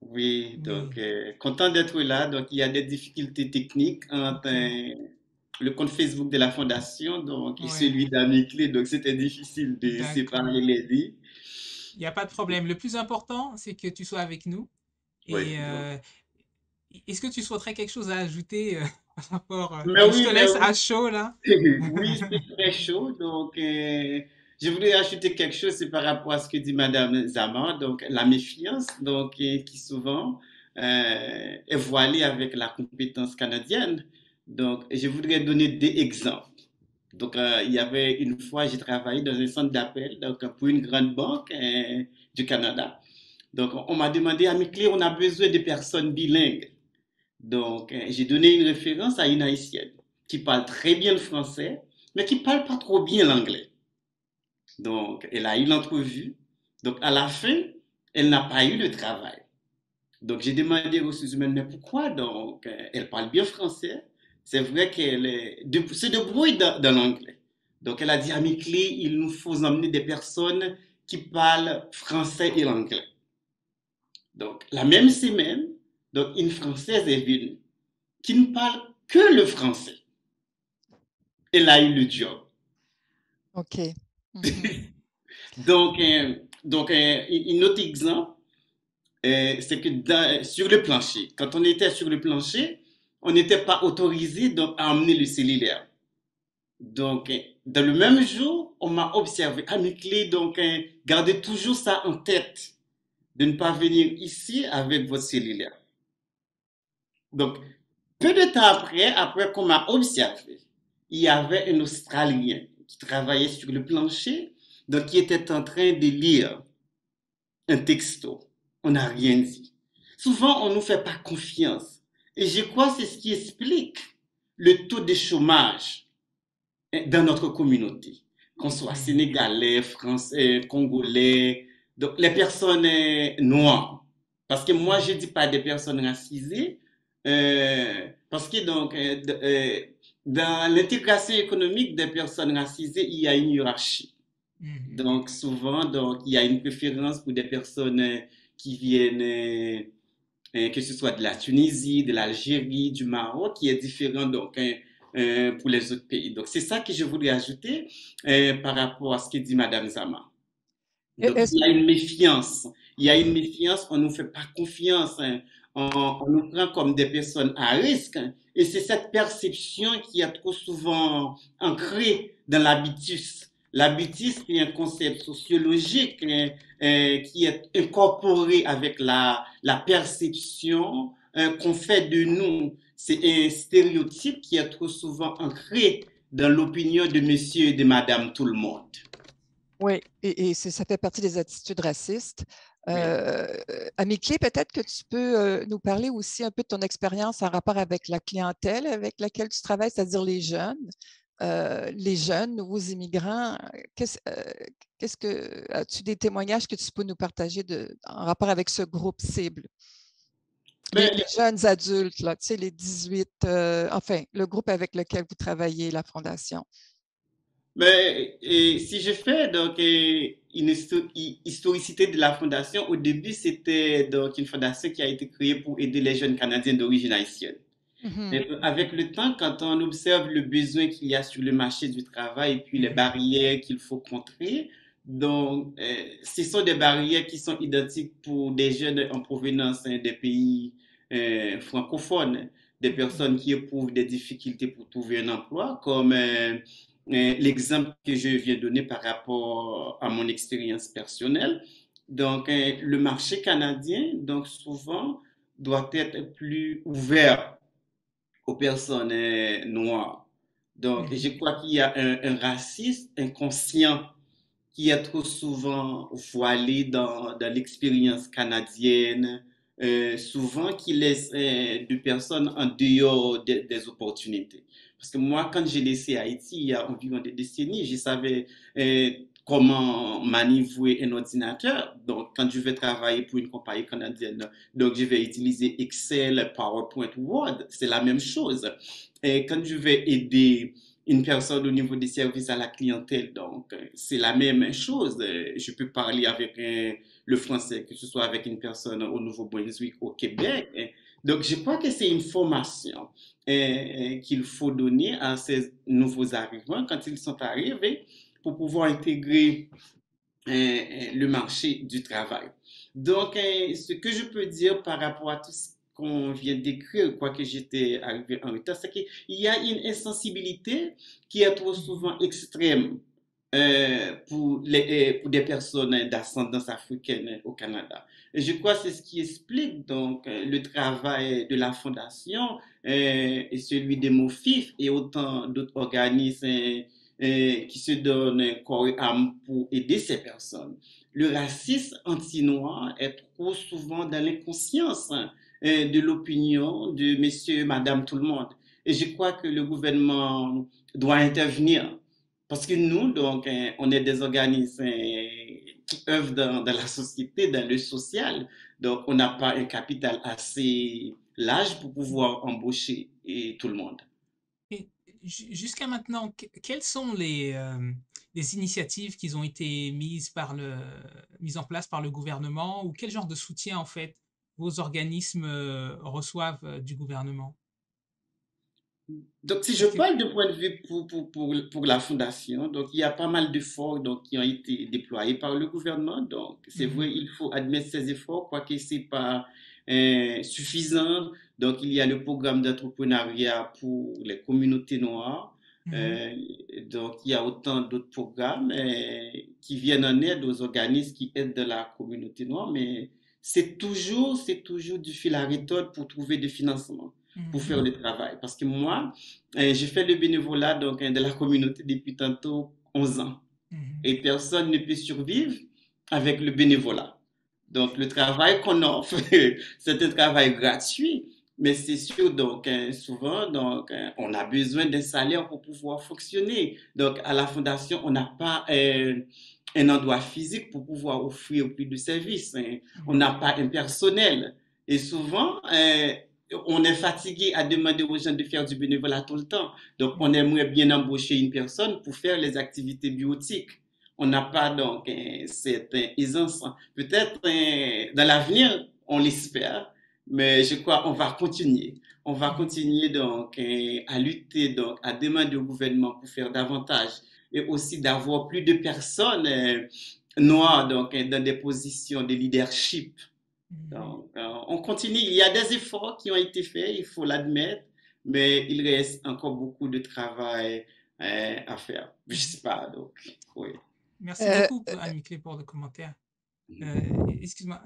Oui, donc euh, content d'être là. Donc il y a des difficultés techniques entre le compte Facebook de la fondation donc, et celui d'Ami Clé. Donc c'était difficile de séparer les deux.
Il n'y a pas de problème. Le plus important, c'est que tu sois avec nous. Et euh, est-ce que tu souhaiterais quelque chose à ajouter [laughs] par rapport
mais
Je te laisse à chaud là? [laughs]
oui, c'est très chaud. Donc je voulais ajouter quelque chose, c'est par rapport à ce que dit Madame Zaman, donc la méfiance, donc qui souvent est voilée avec la compétence canadienne. Donc, je voudrais donner des exemples. Donc, euh, il y avait une fois, j'ai travaillé dans un centre d'appel donc pour une grande banque euh, du Canada. Donc, on m'a demandé à clients, on a besoin de personnes bilingues. Donc, j'ai donné une référence à une haïtienne qui parle très bien le français, mais qui parle pas trop bien l'anglais. Donc, elle a eu l'entrevue. Donc, à la fin, elle n'a pas eu le travail. Donc, j'ai demandé aux ressources humaines, mais pourquoi donc euh, Elle parle bien français? C'est vrai qu'elle se débrouille dans, dans l'anglais. Donc, elle a dit à il nous faut emmener des personnes qui parlent français et l'anglais. Donc, la même semaine, donc, une Française est venue qui ne parle que le français. Elle a eu le job.
OK. [laughs]
Donc, euh, donc euh, un autre exemple, euh, c'est que sur le plancher, quand on était sur le plancher, on n'était pas autorisé donc, à emmener le cellulaire. Donc, dans le même jour, on m'a observé à mes clés, donc gardez toujours ça en tête, de ne pas venir ici avec votre cellulaire. Donc, peu de temps après, après qu'on m'a observé, il y avait un Australien qui travaillait sur le plancher, donc qui était en train de lire un texto. On n'a rien dit. Souvent, on ne nous fait pas confiance. Et je crois que c'est ce qui explique le taux de chômage dans notre communauté, qu'on soit sénégalais, français, congolais, donc les personnes euh, noires. Parce que moi, je ne dis pas des personnes racisées, euh, parce que donc, euh, dans l'intégration économique des personnes racisées, il y a une hiérarchie. Mhm. Donc, souvent, donc, il y a une préférence pour des personnes qui viennent, euh, que ce soit de la Tunisie, de l'Algérie, du Maroc, qui est différent donc, pour les autres pays. Donc, c'est ça que je voulais ajouter par rapport à ce que dit Madame Zama. Donc, il y a une méfiance. Il y a une méfiance, on ne nous fait pas confiance. Hein on, nous prend comme des personnes à risque. Et c'est cette perception qui est trop souvent ancrée dans l'habitus. L'habitus est un concept sociologique hein, euh, qui est incorporé avec la, la perception hein, qu'on fait de nous. C'est un stéréotype qui est trop souvent ancré dans l'opinion de monsieur et de madame tout le monde.
Oui, et, et ça fait partie des attitudes racistes. Euh, peut-être que tu peux euh, nous parler aussi un peu de ton expérience en rapport avec la clientèle avec laquelle tu travailles, c'est-à-dire les jeunes. Euh, les jeunes, nouveaux immigrants, qu'est-ce, euh, qu'est-ce que as-tu des témoignages que tu peux nous partager de, en rapport avec ce groupe cible? Les, ben, jeunes adultes, là, tu sais, les 18, enfin, le groupe avec lequel vous travaillez, la Fondation.
Mais et si je fais donc une historicité de la fondation, au début c'était donc une fondation qui a été créée pour aider les jeunes Canadiens d'origine haïtienne. Mm-hmm. avec le temps, quand on observe le besoin qu'il y a sur le marché du travail et puis les barrières qu'il faut contrer, donc euh, ce sont des barrières qui sont identiques pour des jeunes en provenance hein, des pays euh, francophones, des personnes qui éprouvent des difficultés pour trouver un emploi, comme euh, l'exemple que je viens de donner par rapport à mon expérience personnelle. Donc, euh, le marché canadien, donc souvent, doit être plus ouvert aux personnes euh, noires. Donc, je crois qu'il y a un, racisme inconscient qui est trop souvent voilé dans, dans l'expérience canadienne, euh, souvent qui laisse des personnes en dehors des opportunités. Parce que moi, quand j'ai laissé Haïti, il y a environ des décennies, je savais euh, comment manivouer un ordinateur. Donc, quand je vais travailler pour une compagnie canadienne, donc je vais utiliser Excel, PowerPoint, Word, c'est la même chose. Et quand je vais aider une personne au niveau des services à la clientèle. Donc, c'est la même chose. Je peux parler avec le français, que ce soit avec une personne au Nouveau-Brunswick, au Québec. Donc, je crois que c'est une formation qu'il faut donner à ces nouveaux arrivants quand ils sont arrivés pour pouvoir intégrer le marché du travail. Donc, ce que je peux dire par rapport à tout ce qu'on vient d'écrire, quoique j'étais arrivé en retard, c'est qu'il y a une insensibilité qui est trop souvent extrême euh, pour, les, pour des personnes d'ascendance africaine au Canada. Je crois que c'est ce qui explique donc euh, le travail de la Fondation euh, et celui des MOFIF et autant d'autres organismes qui se donnent corps et âme pour aider ces personnes. Le racisme anti-noir est trop souvent dans l'inconscience hein, de l'opinion de monsieur, madame, tout le monde. Et je crois que le gouvernement doit intervenir parce que nous, donc, hein, on est des organismes hein, qui œuvrent dans, la société, dans le social. Donc, on n'a pas un capital assez large pour pouvoir embaucher et tout le monde.
Jusqu'à maintenant, quelles sont les, euh, les initiatives qui ont été mises, mises en place par le gouvernement ou quel genre de soutien, en fait, vos organismes euh, reçoivent euh, du gouvernement?
Donc, si je parle de point de vue pour, pour, pour, pour, la fondation, donc il y a pas mal d'efforts donc, qui ont été déployés par le gouvernement. Donc, c'est mhm. vrai, il faut admettre ces efforts, quoique ce n'est pas euh, suffisant. Donc, il y a le programme d'entrepreneuriat pour les communautés noires. Mhm. donc, il y a autant d'autres programmes qui viennent en aide aux organismes qui aident de la communauté noire, mais c'est toujours, c'est toujours du fil à retordre pour trouver des financements pour faire mhm. le travail. Parce que moi, euh, j'ai fait le bénévolat donc, hein, de la communauté depuis tantôt 11 ans. Mhm. Et personne ne peut survivre avec le bénévolat. Donc, le travail qu'on offre, [laughs] c'est un travail gratuit. Mais c'est sûr, donc, hein, souvent, donc, hein, on a besoin d'un salaire pour pouvoir fonctionner. Donc, à la Fondation, on n'a pas euh, un endroit physique pour pouvoir offrir plus de services. Hein. On n'a pas un personnel. Et souvent, euh, on est fatigué à demander aux gens de faire du bénévolat tout le temps. Donc, on aimerait bien embaucher une personne pour faire les activités biotiques. On n'a pas donc cette aisance. Peut-être dans l'avenir, on l'espère, mais je crois qu'on va continuer. On va continuer donc à lutter, donc à demander au gouvernement pour faire davantage et aussi d'avoir plus de personnes euh, noires donc, dans des positions de leadership. Donc, euh, on continue. Il y a des efforts qui ont été faits, il faut l'admettre, mais il reste encore beaucoup de travail euh, à faire. Je ne sais pas, donc, oui.
Merci beaucoup, Annie-Clé, pour le commentaire. Excuse-moi,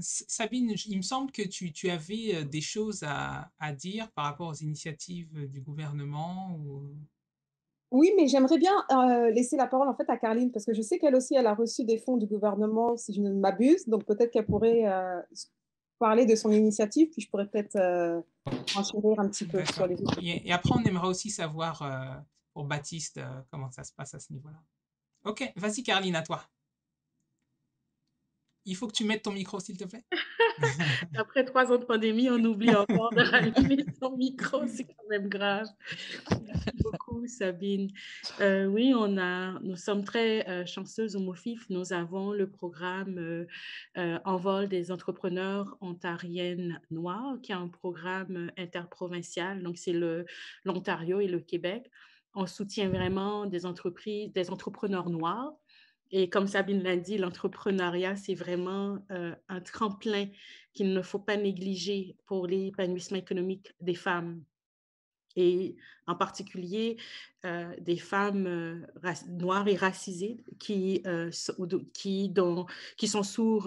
Sabine, il me semble que tu, tu avais des choses à, à, dire par rapport aux initiatives du gouvernement ou...
Oui, mais j'aimerais bien euh, laisser la parole en fait à Carline parce que je sais qu'elle aussi elle a reçu des fonds du gouvernement si je ne m'abuse, donc peut-être qu'elle pourrait euh, parler de son initiative, puis je pourrais peut-être euh, enchérir un petit peu sur les autres.
Et, après on aimerait aussi savoir pour Baptiste comment ça se passe à ce niveau-là. Ok, vas-y Carline, à toi. Il faut que tu mettes ton micro, s'il te plaît. [laughs]
Après trois ans de pandémie, on oublie encore de rallumer son micro. C'est quand même grave. Merci beaucoup, Sabine. Euh, oui, on a, nous sommes très euh, chanceuses au MOFIF. Nous avons le programme euh, Envol des entrepreneurs ontariennes noires, qui est un programme interprovincial. Donc, c'est l'Ontario et le Québec. On soutient vraiment des entreprises, des entrepreneurs noirs et comme Sabine l'a dit, l'entrepreneuriat, c'est vraiment euh, un tremplin qu'il ne faut pas négliger pour l'épanouissement économique des femmes. Et en particulier euh, des femmes euh, noires et racisées qui, sont sous,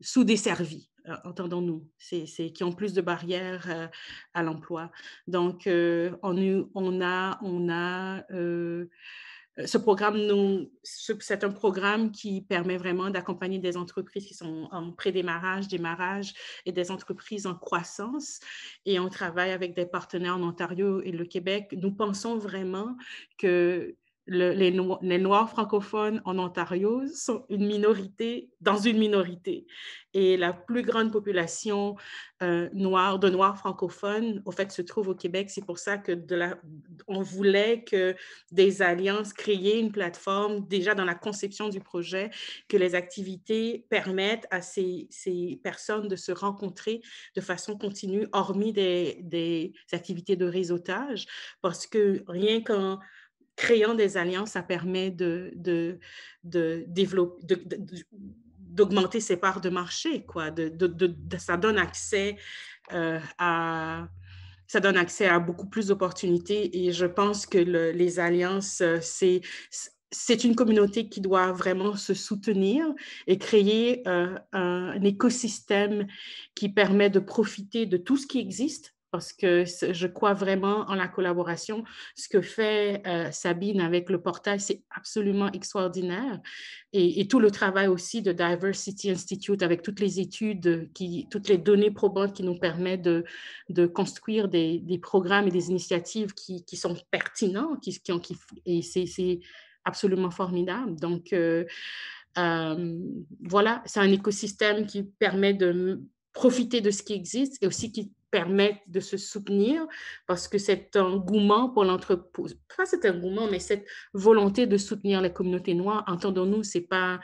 sous-desservies, entendons-nous, qui ont plus de barrières à l'emploi. Donc, on, a, on a ce programme, c'est un programme qui permet vraiment d'accompagner des entreprises qui sont en pré-démarrage, démarrage et des entreprises en croissance. Et on travaille avec des partenaires en Ontario et le Québec. Nous pensons vraiment que les, Noirs francophones en Ontario sont une minorité dans une minorité. Et la plus grande population euh, noire, de Noirs francophones, au fait, se trouve au Québec. C'est pour ça que voulait que des alliances créer une plateforme déjà dans la conception du projet, que les activités permettent à ces, ces personnes de se rencontrer de façon continue, hormis des, des activités de réseautage, parce que rien qu'en créant des alliances, ça permet de, de, de développer, d'augmenter ses parts de marché, quoi. De, ça donne accès euh, à ça donne accès à beaucoup plus d'opportunités et je pense que les alliances, euh, c'est c'est une communauté qui doit vraiment se soutenir et créer euh, un, écosystème qui permet de profiter de tout ce qui existe parce que je crois vraiment en la collaboration. Ce que fait euh, Sabine avec le portail, c'est absolument extraordinaire. Et, tout le travail aussi de Diversity Institute avec toutes les études, toutes les données probantes qui nous permettent de, construire des, programmes et des initiatives qui, sont pertinents, qui, qui et c'est absolument formidable. Donc, euh, euh, voilà, c'est un écosystème qui permet de profiter de ce qui existe et aussi qui permettent de se soutenir parce que cet engouement pour l'entreprise, pas cet engouement, mais cette volonté de soutenir les communautés noires, entendons-nous, c'est pas,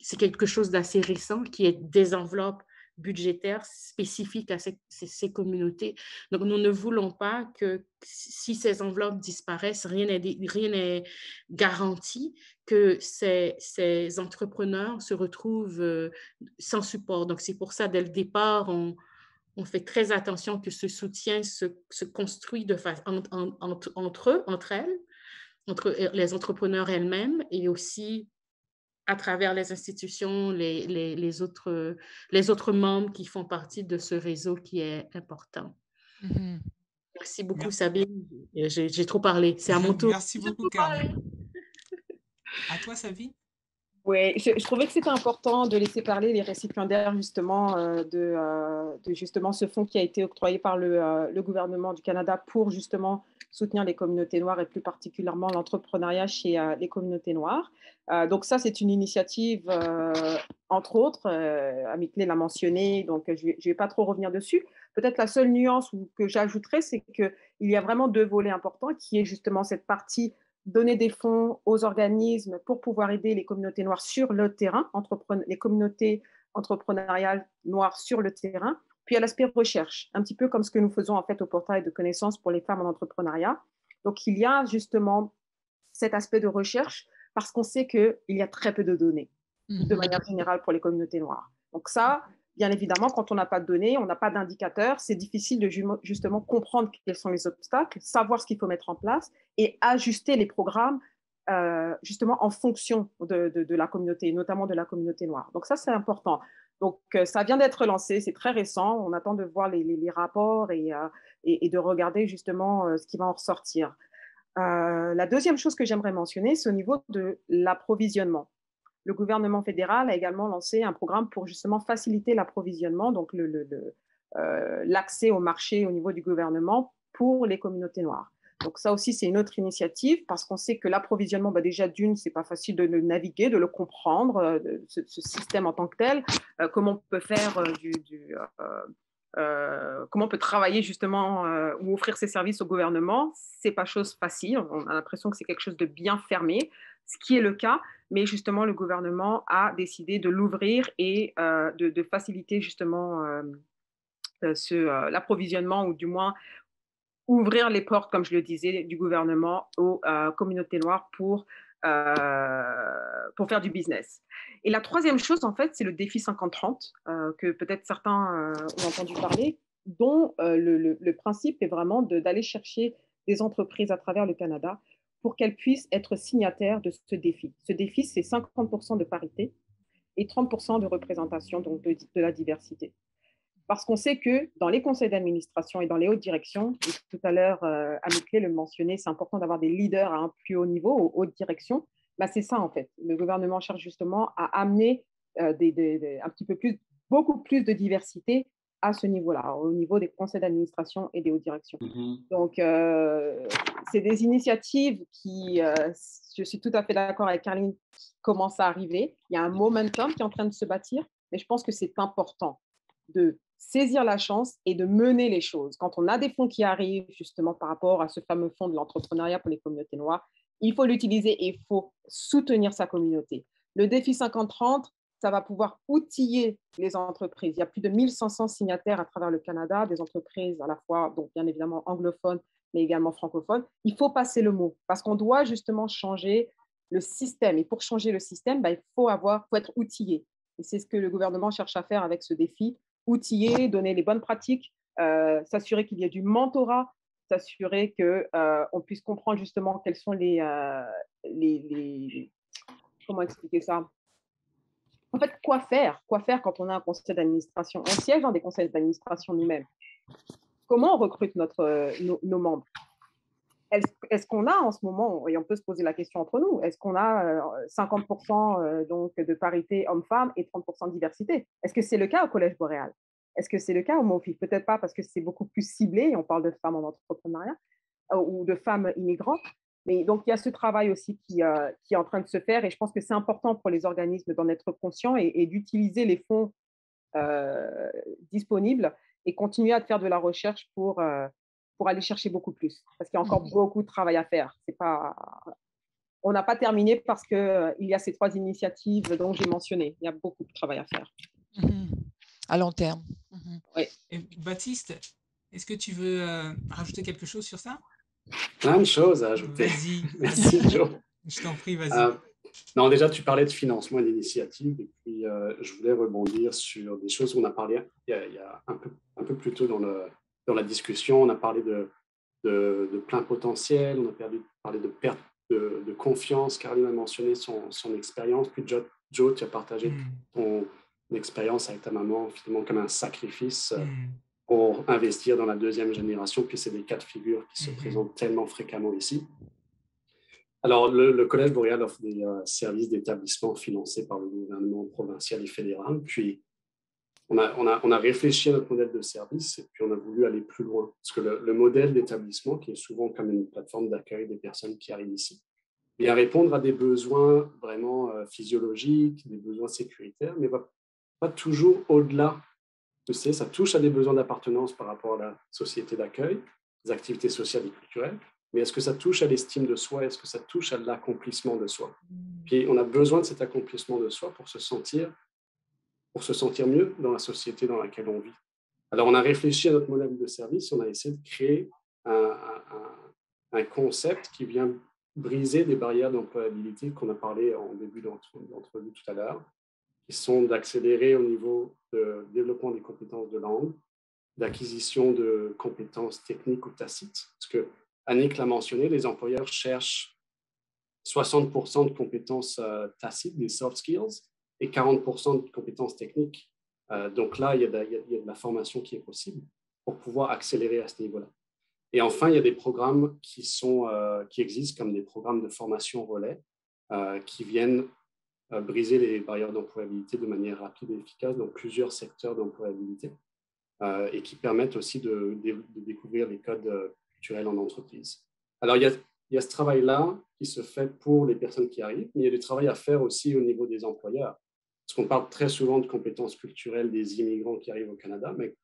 c'est quelque chose d'assez récent qui est des enveloppes budgétaires spécifiques à ces, ces, communautés. Donc, nous ne voulons pas que si ces enveloppes disparaissent, rien n'est garanti que ces, ces, entrepreneurs se retrouvent euh, sans support. Donc, c'est pour ça, dès le départ, on, on fait très attention que ce soutien se, se construit de entre eux, entre elles, entre les entrepreneurs elles-mêmes et aussi à travers les institutions, les, les, les, autres, les autres membres qui font partie de ce réseau qui est important. Mm-hmm. Merci beaucoup, Sabine. J'ai trop parlé. C'est à mon [laughs] tour.
Merci beaucoup, Carmen. À toi, Sabine.
Oui, je, trouvais que c'était important de laisser parler les récipiendaires justement euh, euh, de, justement ce fonds qui a été octroyé par le, euh, gouvernement du Canada pour justement soutenir les communautés noires et plus particulièrement l'entrepreneuriat chez les communautés noires. donc ça, c'est une initiative, entre autres, Ami Clé l'a mentionné, donc je ne vais pas trop revenir dessus. Peut-être la seule nuance que j'ajouterais, c'est qu'il y a vraiment deux volets importants, qui est justement cette partie donner des fonds aux organismes pour pouvoir aider les communautés noires sur le terrain, les communautés entrepreneuriales noires sur le terrain. Puis à l'aspect recherche, un petit peu comme ce que nous faisons en fait au portail de connaissances pour les femmes en entrepreneuriat. Donc il y a justement cet aspect de recherche parce qu'on sait qu'il y a très peu de données de mhm. manière générale pour les communautés noires. Donc ça, Bien évidemment, quand on n'a pas de données, on n'a pas d'indicateurs, c'est difficile de justement comprendre quels sont les obstacles, savoir ce qu'il faut mettre en place et ajuster les programmes euh, justement en fonction de, la communauté, notamment de la communauté noire. Donc ça, c'est important. Donc euh, ça vient d'être lancé, c'est très récent, on attend de voir les, rapports euh, et, et, de regarder justement ce qui va en ressortir. la deuxième chose que j'aimerais mentionner, c'est au niveau de l'approvisionnement le gouvernement fédéral a également lancé un programme pour justement faciliter l'approvisionnement, donc euh, l'accès au marché au niveau du gouvernement pour les communautés noires. Donc ça aussi, c'est une autre initiative parce qu'on sait que l'approvisionnement, bah déjà d'une, c'est pas facile de le naviguer, de le comprendre, euh, ce, système en tant que tel, euh, comment on peut faire du, comment on peut travailler justement ou offrir ses services au gouvernement, c'est pas chose facile. On a l'impression que c'est quelque chose de bien fermé, ce qui est le cas mais justement, le gouvernement a décidé de l'ouvrir et euh, de, faciliter justement euh, euh, l'approvisionnement ou du moins ouvrir les portes, comme je le disais, du gouvernement aux communautés noires pour, pour faire du business. Et la troisième chose, en fait, c'est le défi 50-30, que peut-être certains ont entendu parler, dont le, le, principe est vraiment d'aller chercher des entreprises à travers le Canada pour qu'elles puissent être signataires de ce défi. Ce défi, c'est 50% de parité et 30% de représentation donc de, la diversité. Parce qu'on sait que dans les conseils d'administration et dans les hautes directions, tout à l'heure, euh, le mentionnait, c'est important d'avoir des leaders à un plus haut niveau, aux hautes directions. Bah, c'est ça, en fait. Le gouvernement cherche justement à amener euh, un petit peu plus, beaucoup plus de diversité à ce niveau-là, au niveau des conseils d'administration et des hauts directions. Mm-hmm. Donc, euh, c'est des initiatives qui, euh, je suis tout à fait d'accord avec Caroline, qui commencent à arriver. Il y a un momentum qui est en train de se bâtir, mais je pense que c'est important de saisir la chance et de mener les choses. Quand on a des fonds qui arrivent justement par rapport à ce fameux fonds de l'entrepreneuriat pour les communautés noires, il faut l'utiliser et il faut soutenir sa communauté. Le défi 50-30, ça va pouvoir outiller les entreprises. Il y a plus de 1500 signataires à travers le Canada, des entreprises à la fois, donc bien évidemment anglophones, mais également francophones. Il faut passer le mot parce qu'on doit justement changer le système. Et pour changer le système, bah, il faut, avoir, faut être outillé. Et c'est ce que le gouvernement cherche à faire avec ce défi, outiller, donner les bonnes pratiques, euh, s'assurer qu'il y ait du mentorat, s'assurer qu'on euh, puisse comprendre justement quels sont les, euh, les, Comment expliquer ça? En fait, quoi faire? Quoi faire quand on a un conseil d'administration? On siège dans des conseils d'administration nous-mêmes. Comment on recrute notre, euh, nos, membres? Est-ce qu'on a en ce moment, et on peut se poser la question entre nous, est-ce qu'on a 50% euh, euh, donc de parité homme-femme et 30% de diversité? Est-ce que c'est le cas au Collège Boréal? Est-ce que c'est le cas au MOFIF Peut-être pas parce que c'est beaucoup plus ciblé, on parle de femmes en entrepreneuriat ou de femmes immigrantes, mais donc, il y a ce travail aussi qui, euh, qui, est en train de se faire et je pense que c'est important pour les organismes d'en être conscients et, d'utiliser les fonds euh, disponibles et continuer à faire de la recherche pour, euh, pour aller chercher beaucoup plus. Parce qu'il y a encore mmh beaucoup de travail à faire. C'est pas... On n'a pas terminé parce qu'il il y a ces trois initiatives dont j'ai mentionné. Il y a beaucoup de travail à faire.
Mmh à long terme.
Mmh oui. Baptiste, est-ce que tu veux rajouter quelque chose sur ça?
Plein de choses à ajouter.
Vas-y. [laughs]
Merci, Joe.
Je t'en prie, vas-y.
Euh, non, déjà, tu parlais de financement et d'initiative, et puis euh, je voulais rebondir sur des choses qu'on a parlé il y a, un, peu, un, peu, plus tôt dans, le, dans la discussion. On a parlé de, de, plein potentiel, on a perdu, parlé de perte de, confiance. Caroline a mentionné son, son expérience, puis Joe, Joe, tu as partagé hmm. ton expérience avec ta maman, finalement, comme un sacrifice. Hmm pour investir dans la deuxième génération, puis c'est des cas de figure qui se mhm. présentent tellement fréquemment ici. Alors, le, Collège Boréal offre des euh, services d'établissement financés par le gouvernement provincial et fédéral. Puis, on a, on, a, on a, réfléchi à notre modèle de service et puis on a voulu aller plus loin. Parce que le, modèle d'établissement, qui est souvent comme une plateforme d'accueil des personnes qui arrivent ici, vient répondre à des besoins vraiment euh, physiologiques, des besoins sécuritaires, mais pas toujours au-delà ça touche à des besoins d'appartenance par rapport à la société d'accueil, des activités sociales et culturelles, mais est-ce que ça touche à l'estime de soi? Est-ce que ça touche à l'accomplissement de soi? Mmh. Puis on a besoin de cet accomplissement de soi pour se sentir, pour se sentir mieux dans la société dans laquelle on vit. Alors on a réfléchi à notre modèle de service, on a essayé de créer un, un concept qui vient briser des barrières d'employabilité qu'on a parlé en début d'entrevue tout à l'heure, qui sont d'accélérer au niveau de développement des compétences de langue, d'acquisition de compétences techniques ou tacites. Parce que Annick l'a mentionné, les employeurs cherchent 60% de compétences euh, tacites, des soft skills, et 40% de compétences techniques. Euh, donc là, il y, a de, la formation qui est possible pour pouvoir accélérer à ce niveau-là. Et enfin, il y a des programmes qui, sont, euh, qui existent comme des programmes de formation relais qui viennent briser les barrières d'employabilité de manière rapide et efficace dans plusieurs secteurs d'employabilité euh, et qui permettent aussi de, découvrir les codes euh, culturels en entreprise. Alors, il y a, il y a ce travail-là qui se fait pour les personnes qui arrivent, mais il y a du travail à faire aussi au niveau des employeurs. Parce qu'on parle très souvent de compétences culturelles des immigrants qui arrivent au Canada, mais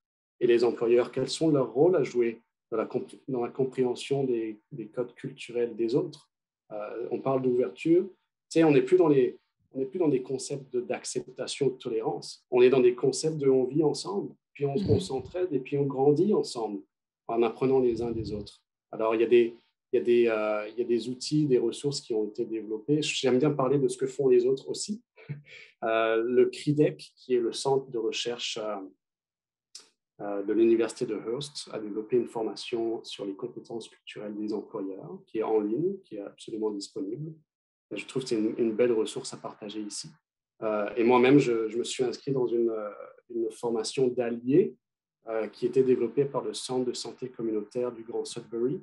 et les employeurs, quels sont leurs rôles à jouer dans la, compréhension des, des, codes culturels des autres? Euh, On parle d'ouverture. Tu sais, on n'est plus dans les, on n'est plus dans des concepts d'acceptation, de, de, tolérance. On est dans des concepts de on vit ensemble, puis on, mhm. s'entraide et puis on grandit ensemble en apprenant les uns des autres. Alors, il y a des, il y a des, euh, il y a des outils, des ressources qui ont été développées. J'aime bien parler de ce que font les autres aussi. Euh, le CRIDEC, qui est le centre de recherche euh, de l'Université de Hearst, a développé une formation sur les compétences culturelles des employeurs, qui est en ligne, qui est absolument disponible. Je trouve que c'est une, belle ressource à partager ici. Euh, et moi-même, je, me suis inscrit dans une, euh, formation d'alliés euh, qui était développée par le Centre de santé communautaire du Grand Sudbury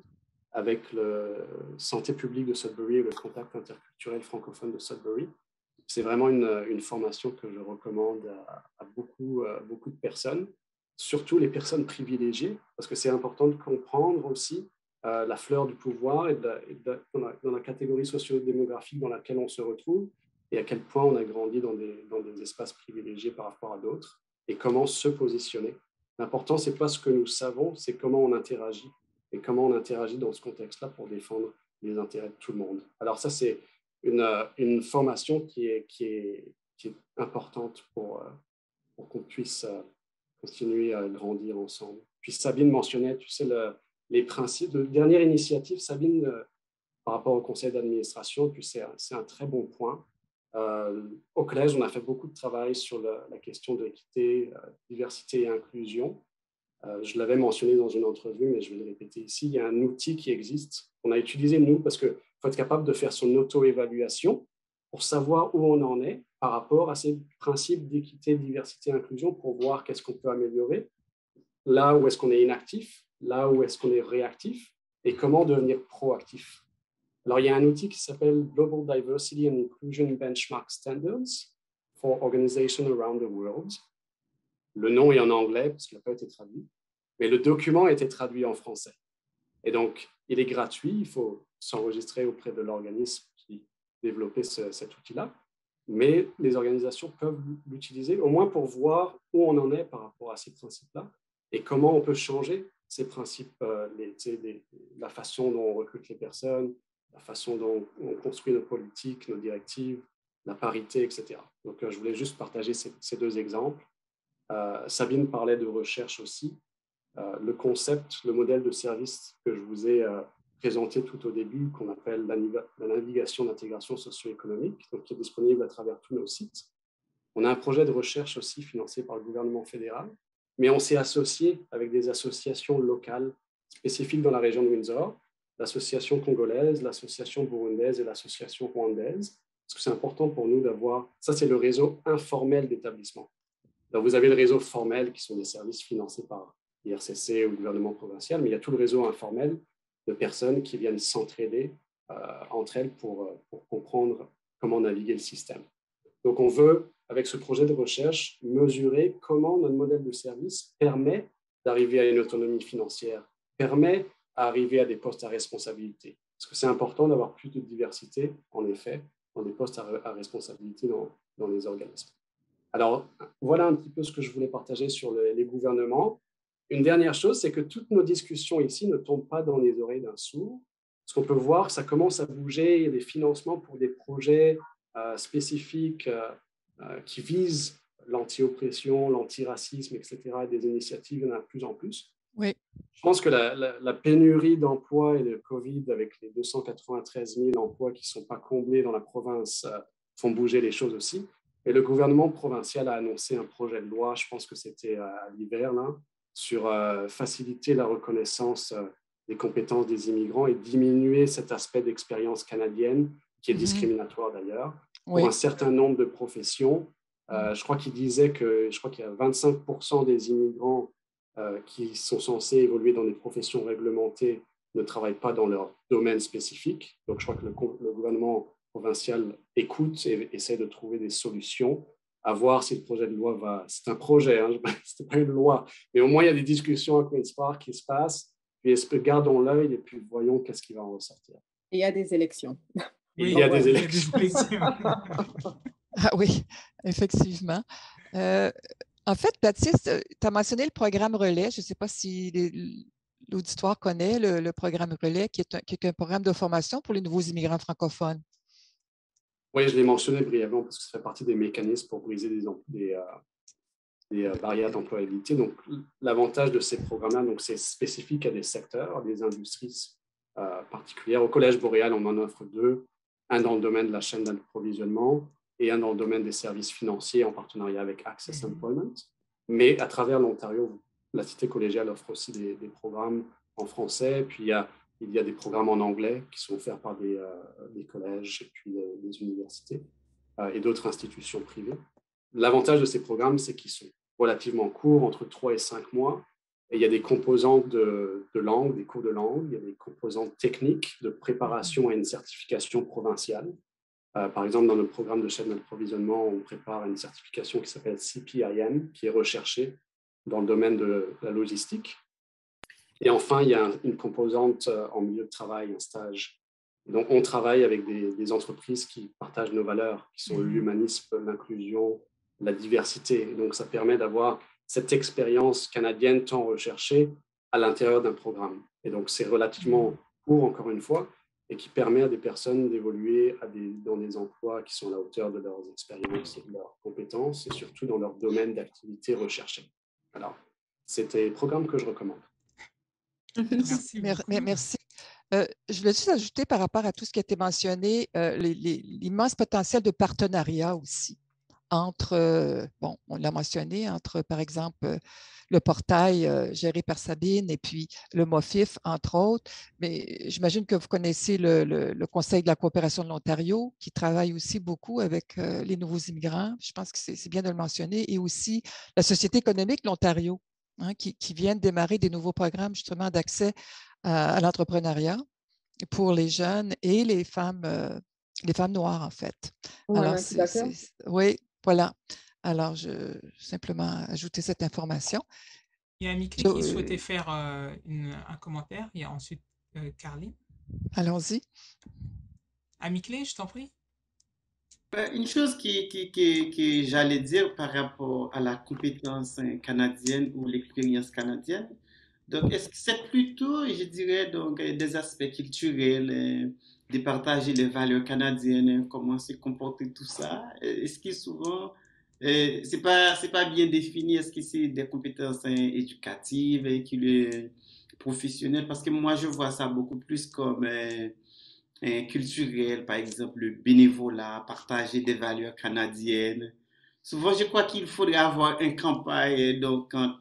avec le Santé publique de Sudbury et le Contact interculturel francophone de Sudbury. C'est vraiment une, formation que je recommande à, beaucoup, beaucoup de personnes. surtout les personnes privilégiées, parce que c'est important de comprendre aussi euh, la fleur du pouvoir et, dans, la, catégorie socio-démographique dans laquelle on se retrouve et à quel point on a grandi dans des, dans des espaces privilégiés par rapport à d'autres et comment se positionner. L'important, c'est pas ce que nous savons, c'est comment on interagit et comment on interagit dans ce contexte-là pour défendre les intérêts de tout le monde. Alors ça, c'est une, une, formation qui est, qui est, qui est importante pour, euh, pour qu'on puisse euh, continuer à grandir ensemble. Puis Sabine mentionnait, tu sais, le, les principes. De dernière initiative, Sabine, euh, par rapport au conseil d'administration, c'est un très bon point. Euh, au collège, on a fait beaucoup de travail sur la question de l'équité, euh, diversité et inclusion. je l'avais mentionné dans une entrevue, mais je vais le répéter ici. Il y a un outil qui existe. On a utilisé, nous, parce qu'il faut être capable de faire son auto-évaluation pour savoir où on en est par rapport à ces principes d'équité, diversité et inclusion pour voir qu'est-ce qu'on peut améliorer, là où est-ce qu'on est inactif, là où est-ce qu'on est réactif et comment devenir proactif. Alors, il y a un outil qui s'appelle Global Diversity and Inclusion Benchmark Standards for Organizations Around the World. Le nom est en anglais parce qu'il n'a pas été traduit, mais le document a été traduit en français. Et donc, il est gratuit, il faut s'enregistrer auprès de l'organisme qui développait cet outil-là, mais les organisations peuvent l'utiliser au moins pour voir où on en est par rapport à ces principes-là et comment on peut changer ces principes, euh, la façon dont on recrute les personnes, la façon dont on construit nos politiques, nos directives, la parité, etc. Donc, euh, je voulais juste partager ces, deux exemples. Euh, Sabine parlait de recherche aussi. le concept, le modèle de service que je vous ai présenté tout au début, qu'on appelle la, navigation d'intégration socio-économique, qui est disponible à travers tous nos sites. On a un projet de recherche aussi financé par le gouvernement fédéral mais on s'est associé avec des associations locales spécifiques dans la région de Windsor, l'association congolaise, l'association burundaise et l'association rwandaise, parce que c'est important pour nous d'avoir, ça c'est le réseau informel d'établissements. Donc vous avez le réseau formel qui sont des services financés par l'IRCC ou le gouvernement provincial, mais il y a tout le réseau informel de personnes qui viennent s'entraider euh, entre elles euh, pour comprendre comment naviguer le système. Donc on veut avec ce projet de recherche, mesurer comment notre modèle de service permet d'arriver à une autonomie financière, permet d'arriver à des postes à responsabilité. Parce que c'est important d'avoir plus de diversité, en effet, dans des postes à, responsabilité dans, les organismes. Alors, voilà un petit peu ce que je voulais partager sur les gouvernements. Une dernière chose, c'est que toutes nos discussions ici ne tombent pas dans les oreilles d'un sourd. Ce qu'on peut voir, ça commence à bouger, il y a des financements pour des projets euh, spécifiques euh, qui visent l'anti-oppression, l'antiracisme, etc., des initiatives, il y en a de plus en plus.
Oui.
Je pense que la, pénurie d'emplois et de Covid, avec les 293 000 emplois qui ne sont pas comblés dans la province, euh, font bouger les choses aussi. Et le gouvernement provincial a annoncé un projet de loi, je pense que c'était à l'hiver, là, sur euh, faciliter la reconnaissance des compétences des immigrants et diminuer cet aspect d'expérience canadienne, qui est mm-hmm. discriminatoire d'ailleurs, pour un certain nombre de professions. Euh, je crois qu'il disait que je crois qu'il y a 25% des immigrants euh, qui sont censés évoluer dans des professions réglementées ne travaillent pas dans leur domaine spécifique. Donc, je crois que le, gouvernement provincial écoute et essaie de trouver des solutions. À voir si le projet de loi va. C'est un projet, hein, ce n'est [laughs] pas une loi, mais au moins il y a des discussions à Queen's Park qui se passent. Puis, gardons l'œil et puis voyons qu'est-ce qui va en ressortir.
il y a des élections.
Il y a des élections. [laughs]
ah oui, effectivement. Euh, en fait, Baptiste, tu as mentionné le programme Relais. Je ne sais pas si l'auditoire connaît le, programme Relais, qui est, un, qui est, un, programme de formation pour les nouveaux immigrants francophones.
Oui, je l'ai mentionné brièvement parce que ça fait partie des mécanismes pour briser des, des, euh, des euh, barrières d'employabilité. Donc, l'avantage de ces programmes-là, c'est spécifique à des secteurs, à des industries particulières. Au Collège Boréal, on en offre deux un dans le domaine de la chaîne d'approvisionnement et un dans le domaine des services financiers en partenariat avec Access mhm. Employment. Mais à travers l'Ontario, la Cité collégiale offre aussi des, programmes en français, puis il y, a, il y a des programmes en anglais qui sont offerts par des, euh, collèges et puis des, universités euh, et d'autres institutions privées. L'avantage de ces programmes, c'est qu'ils sont relativement courts, entre 3 et 5 mois, et il y a des composantes de, langue, des cours de langue, il y a des composantes techniques de préparation à une certification provinciale. Euh, par exemple, dans notre programme de chaîne d'approvisionnement, on prépare une certification qui s'appelle CPIM, qui est recherchée dans le domaine de la logistique. Et enfin, il y a une composante en milieu de travail, un stage. Donc, on travaille avec des, entreprises qui partagent nos valeurs, qui sont l'humanisme, l'inclusion, la diversité. donc, ça permet d'avoir cette expérience canadienne tant recherchée à l'intérieur d'un programme. Et donc, c'est relativement court, encore une fois, et qui permet à des personnes d'évoluer dans des emplois qui sont à la hauteur de leurs expériences et de leurs compétences, et surtout dans leur domaine d'activité recherchée. Alors, c'était le programme que je recommande.
Merci. Merci. Euh, je voulais juste ajouter par rapport à tout ce qui a été mentionné, euh, l'immense potentiel de partenariat aussi entre, euh, bon, on l'a mentionné, entre, par exemple, le portail géré par Sabine et puis le MOFIF, entre autres. Mais j'imagine que vous connaissez le, Conseil de la coopération de l'Ontario, qui travaille aussi beaucoup avec les nouveaux immigrants. Je pense que c'est bien de le mentionner. Et aussi la Société économique de l'Ontario, hein, qui, qui, vient de démarrer des nouveaux programmes justement d'accès à, l'entrepreneuriat pour les jeunes et les femmes, les femmes noires, en fait. Alors, oui, voilà. Alors, je simplement ajouter cette information.
Il y a Mickey qui souhaitait faire un commentaire. Il y a ensuite euh, Carly.
Allons-y.
Amiklé, je t'en prie.
Ben, une chose que, que, j'allais dire par rapport à la compétence canadienne ou l'expérience canadienne, donc est-ce que c'est plutôt, je dirais, donc, des aspects culturels, euh, de partager les valeurs canadiennes, comment se comporter, tout ça Est-ce que souvent euh, c'est pas pas bien défini. Est-ce que c'est des compétences hein, éducatives et qu'il est professionnel? Parce que moi je vois ça beaucoup plus comme euh, culturel, par exemple le bénévolat, partager des valeurs canadiennes. Souvent je crois qu'il faudrait avoir une campagne donc quand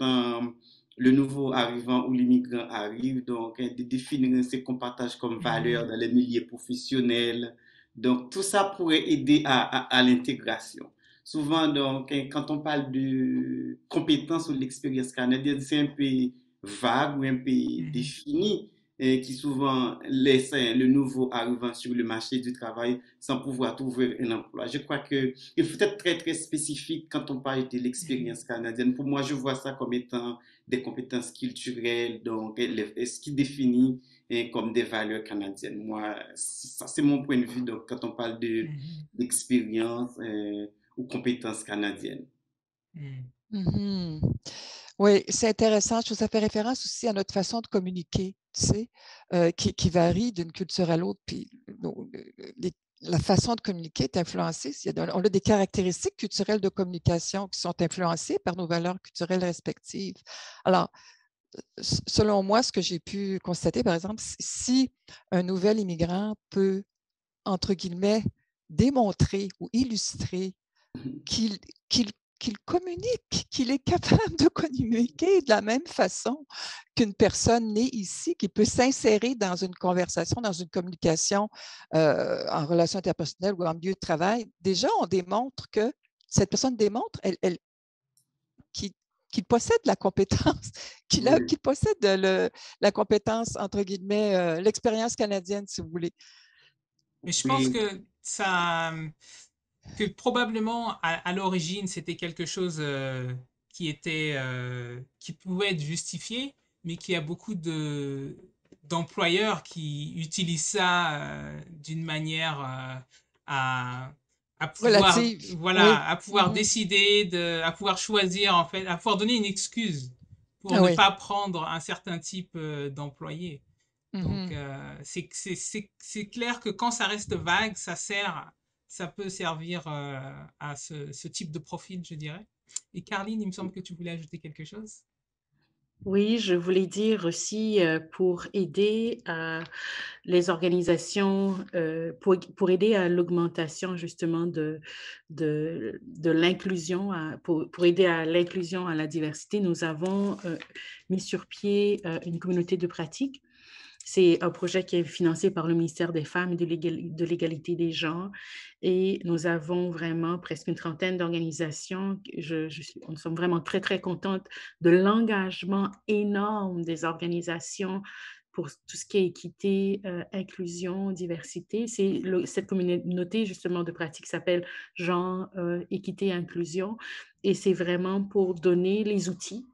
le nouveau arrivant ou l'immigrant arrive, donc de définir ce qu'on partage comme valeurs dans les milieux professionnels. Donc tout ça pourrait aider à, à l'intégration souvent, donc, hein, quand on parle de compétences ou de l'expérience canadienne, c'est un peu vague ou un peu mm-hmm. défini, et hein, qui souvent laisse hein, le nouveau arrivant sur le marché du travail sans pouvoir trouver un emploi. Je crois qu'il faut être très, très spécifique quand on parle de l'expérience canadienne. Pour moi, je vois ça comme étant des compétences culturelles, donc ce qui définit comme des valeurs canadiennes. Moi, ça, c'est mon point de vue. Donc, quand on parle de l'expérience, compétences canadiennes.
Mmh. Mmh oui, c'est intéressant. Je vous fait référence aussi à notre façon de communiquer, tu sais, euh, qui, varie d'une culture à l'autre. Puis la façon de communiquer est influencée. On a des caractéristiques culturelles de communication qui sont influencées par nos valeurs culturelles respectives. Alors, selon moi, ce que j'ai pu constater, par exemple, si un nouvel immigrant peut, entre guillemets, démontrer ou illustrer qu'il communique, qu'il est capable de communiquer de la même façon qu'une personne née ici, qui peut s'insérer dans une conversation, dans une communication euh, en relation interpersonnelle ou en milieu de travail. Déjà, on démontre que cette personne démontre elle, elle qu'il possède la compétence, [laughs] qu'il possède la compétence, entre guillemets, euh, l'expérience canadienne, si vous voulez.
Mais je pense que ça, que probablement à, l'origine c'était quelque chose euh, qui était euh, qui pouvait être justifié, mais qu'il y a beaucoup de d'employeurs qui utilisent ça euh, d'une manière à, à pouvoir voilà à pouvoir mmh décider de à pouvoir choisir en fait à pouvoir donner une excuse pour ah ne pas prendre un certain type d'employé. Mmh Donc, c'est clair que quand ça reste vague, ça sert ça peut servir à ce, type de profil, je dirais. Et Carline, il me semble que tu voulais ajouter quelque chose?
Oui, je voulais dire aussi pour aider les organisations, pour, aider à l'augmentation justement de, de, l'inclusion, pour, pour, aider à l'inclusion, à la diversité, nous avons mis sur pied une communauté de pratique c'est un projet qui est financé par le ministère des Femmes et de l'égalité des genres. Et nous avons vraiment presque une trentaine d'organisations. Je, je nous sommes vraiment très, très contentes de l'engagement énorme des organisations pour tout ce qui est équité, euh, inclusion, diversité. C'est cette communauté justement de pratique s'appelle genre, euh, équité, inclusion. Et c'est vraiment pour donner les outils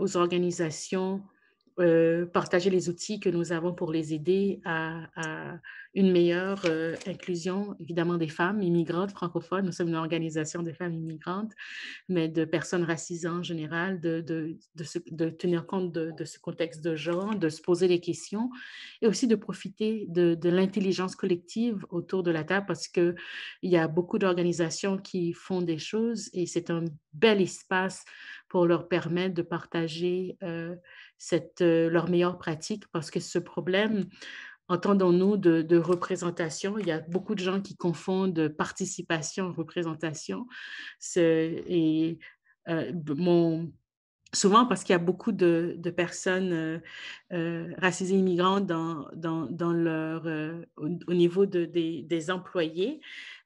aux organisations euh, partager les outils que nous avons pour les aider à, une meilleure euh, inclusion, évidemment, des femmes immigrantes francophones. Nous sommes une organisation de femmes immigrantes, mais de personnes racisées en général, de, de, de, tenir compte de, ce contexte de genre, de se poser des questions et aussi de profiter de, l'intelligence collective autour de la table parce qu'il y a beaucoup d'organisations qui font des choses et c'est un bel espace pour leur permettre de partager euh, cette, euh, leur meilleure pratique parce que ce problème, entendons-nous, de, représentation, il y a beaucoup de gens qui confondent participation, représentation. Et euh, mon, souvent parce qu'il y a beaucoup de, personnes racisées immigrantes dans, dans, dans leur, au, niveau de, des, employés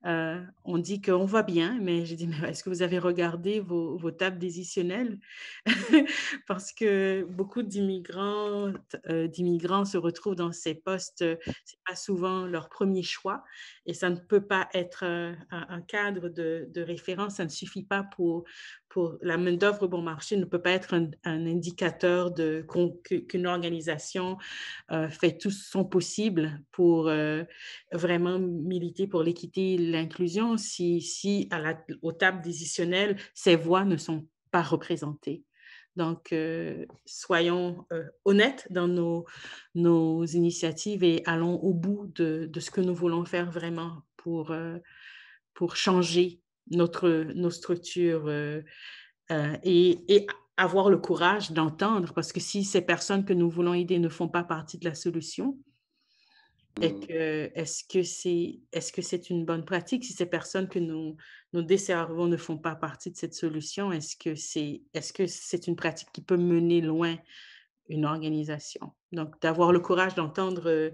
on dit qu'on va bien, mais j'ai dit, mais est-ce que vous avez regardé vos, tables décisionnelles? [laughs] Parce que beaucoup d'immigrants, d'immigrants se retrouvent dans ces postes, c'est pas souvent leur premier choix et ça ne peut pas être un, cadre de, référence, ça ne suffit pas pour, pour la main-d'œuvre bon marché, ne peut pas être un, indicateur de, qu'une organisation fait tout son possible pour vraiment militer pour l'équité l'inclusion si, si à la, aux tables décisionnelles, ces voix ne sont pas représentées. Donc, euh, soyons euh, honnêtes dans nos, nos initiatives et allons au bout de, de, ce que nous voulons faire vraiment pour, euh, pour changer notre, nos structures et, et, avoir le courage d'entendre, parce que si ces personnes que nous voulons aider ne font pas partie de la solution, et mmh. que est-ce que c'est est-ce que c'est une bonne pratique? Si ces personnes que nous nous desservons ne font pas partie de cette solution est-ce que c'est est-ce que c'est une pratique qui peut mener loin une organisation? Donc d'avoir le courage d'entendre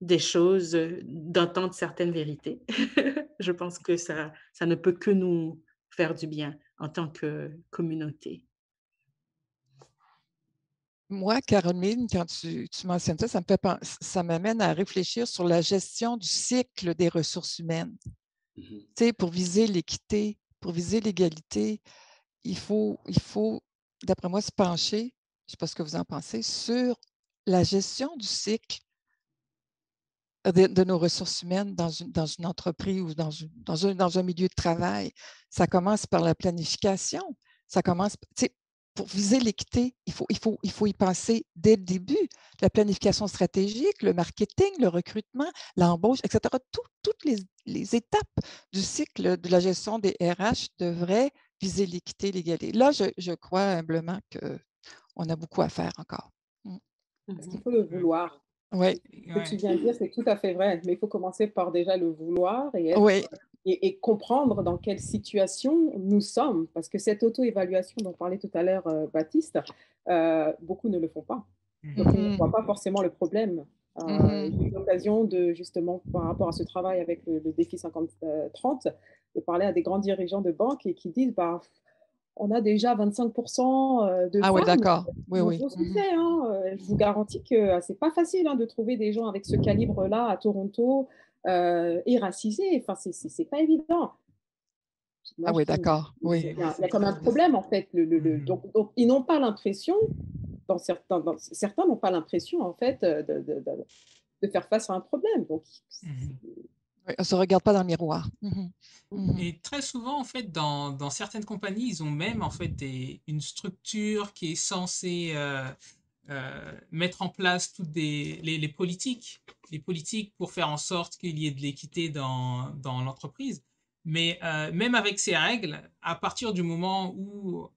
des choses d'entendre certaines vérités [laughs] je pense que ça ça ne peut que nous faire du bien en tant que communauté
moi, Caroline, quand tu, mentionnes ça, ça me fait ça m'amène à réfléchir sur la gestion du cycle des ressources humaines. Mmh pour viser l'équité, pour viser l'égalité, il faut, il faut, d'après moi, se pencher, je ne sais pas ce que vous en pensez, sur la gestion du cycle de, nos ressources humaines dans une, dans une entreprise ou dans, dans, un, dans un milieu de travail. Ça commence par la planification. Ça commence, pour viser l'équité, il faut, il, faut, il faut y penser dès le début. La planification stratégique, le marketing, le recrutement, l'embauche, etc. toutes les, étapes du cycle de la gestion des RH devraient viser l'équité, l'égalité. Là, je, crois humblement qu'on a beaucoup à faire encore.
Mm. Il faut le vouloir.
Oui.
Ce que tu viens de dire, c'est tout à fait vrai, mais il faut commencer par déjà le vouloir et être
oui
et, comprendre dans quelle situation nous sommes. Parce que cette auto-évaluation dont parlait tout à l'heure euh, Baptiste, euh, beaucoup ne le font pas. Mmh. Donc, on ne voit pas forcément le problème. Euh, mmh. J'ai eu l'occasion de, justement, par rapport à ce travail avec le, défi 50-30, de parler à des grands dirigeants de banques et qui disent bah, on a déjà 25% de
ah
femmes.
oui, d'accord. Oui, oui.
Mmh. Hein. Je vous garantis que c'est pas facile hein, de trouver des gens avec ce calibre-là à Toronto, euh, et racisés. Enfin, c'est pas évident.
ah oui, d'accord. Oui.
Il y, a, comme un problème, en fait. Le, le, mmh. donc, donc, ils n'ont pas l'impression, dans certains, certains n'ont pas l'impression, en fait, de, de, de, faire face à un problème. Donc,
mmh. on ne se regarde pas dans le miroir.
Mmh. Et très souvent, en fait, dans, dans, certaines compagnies, ils ont même, en fait, des, une structure qui est censée... Euh, euh, mettre en place toutes les, politiques, les politiques pour faire en sorte qu'il y ait de l'équité dans, l'entreprise. Mais euh, même avec ces règles, à partir du moment où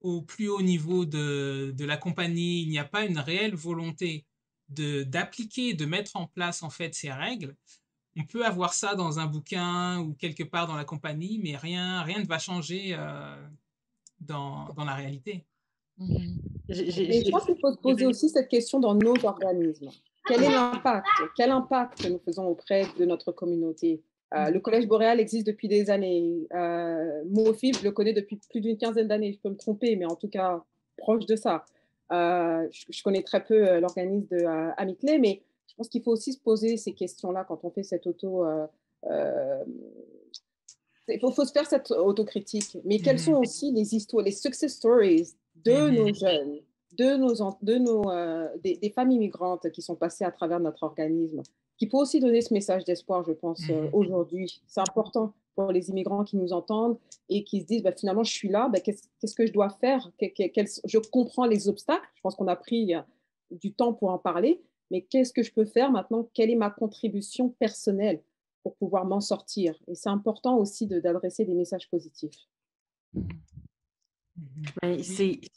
au plus haut niveau de, la compagnie, il n'y a pas une réelle volonté d'appliquer, de mettre en place en fait ces règles, on peut avoir ça dans un bouquin ou quelque part dans la compagnie, mais rien, rien ne va changer euh, dans la réalité.
Mmh je pense qu'il faut se poser aussi cette question dans nos organismes. Quel est l'impact? Quel impact que nous faisons auprès de notre communauté? Euh, Le Collège boréal existe depuis des années. Euh, je le connais depuis plus d'une quinzaine d'années. Je peux me tromper, mais en tout cas, proche de ça. Euh, je, connais très peu euh, l'organisme de Amitley, mais je pense qu'il faut aussi se poser ces questions-là quand on fait cette auto. il faut, faut, se faire cette autocritique. Mais quelles mmh sont aussi les histoires, les success stories de nos jeunes, de nos, de nos, euh, des, familles migrantes qui sont passées à travers notre organisme, qui peut aussi donner ce message d'espoir, je pense, euh, aujourd'hui. C'est important pour les immigrants qui nous entendent et qui se disent, bah, finalement, je suis là, bah, qu'est-ce que je dois faire? Je comprends les obstacles, je pense qu'on a pris du temps pour en parler, mais qu'est-ce que je peux faire maintenant? Quelle est ma contribution personnelle pour pouvoir m'en sortir? Et c'est important aussi d'adresser des messages positifs.
Ben,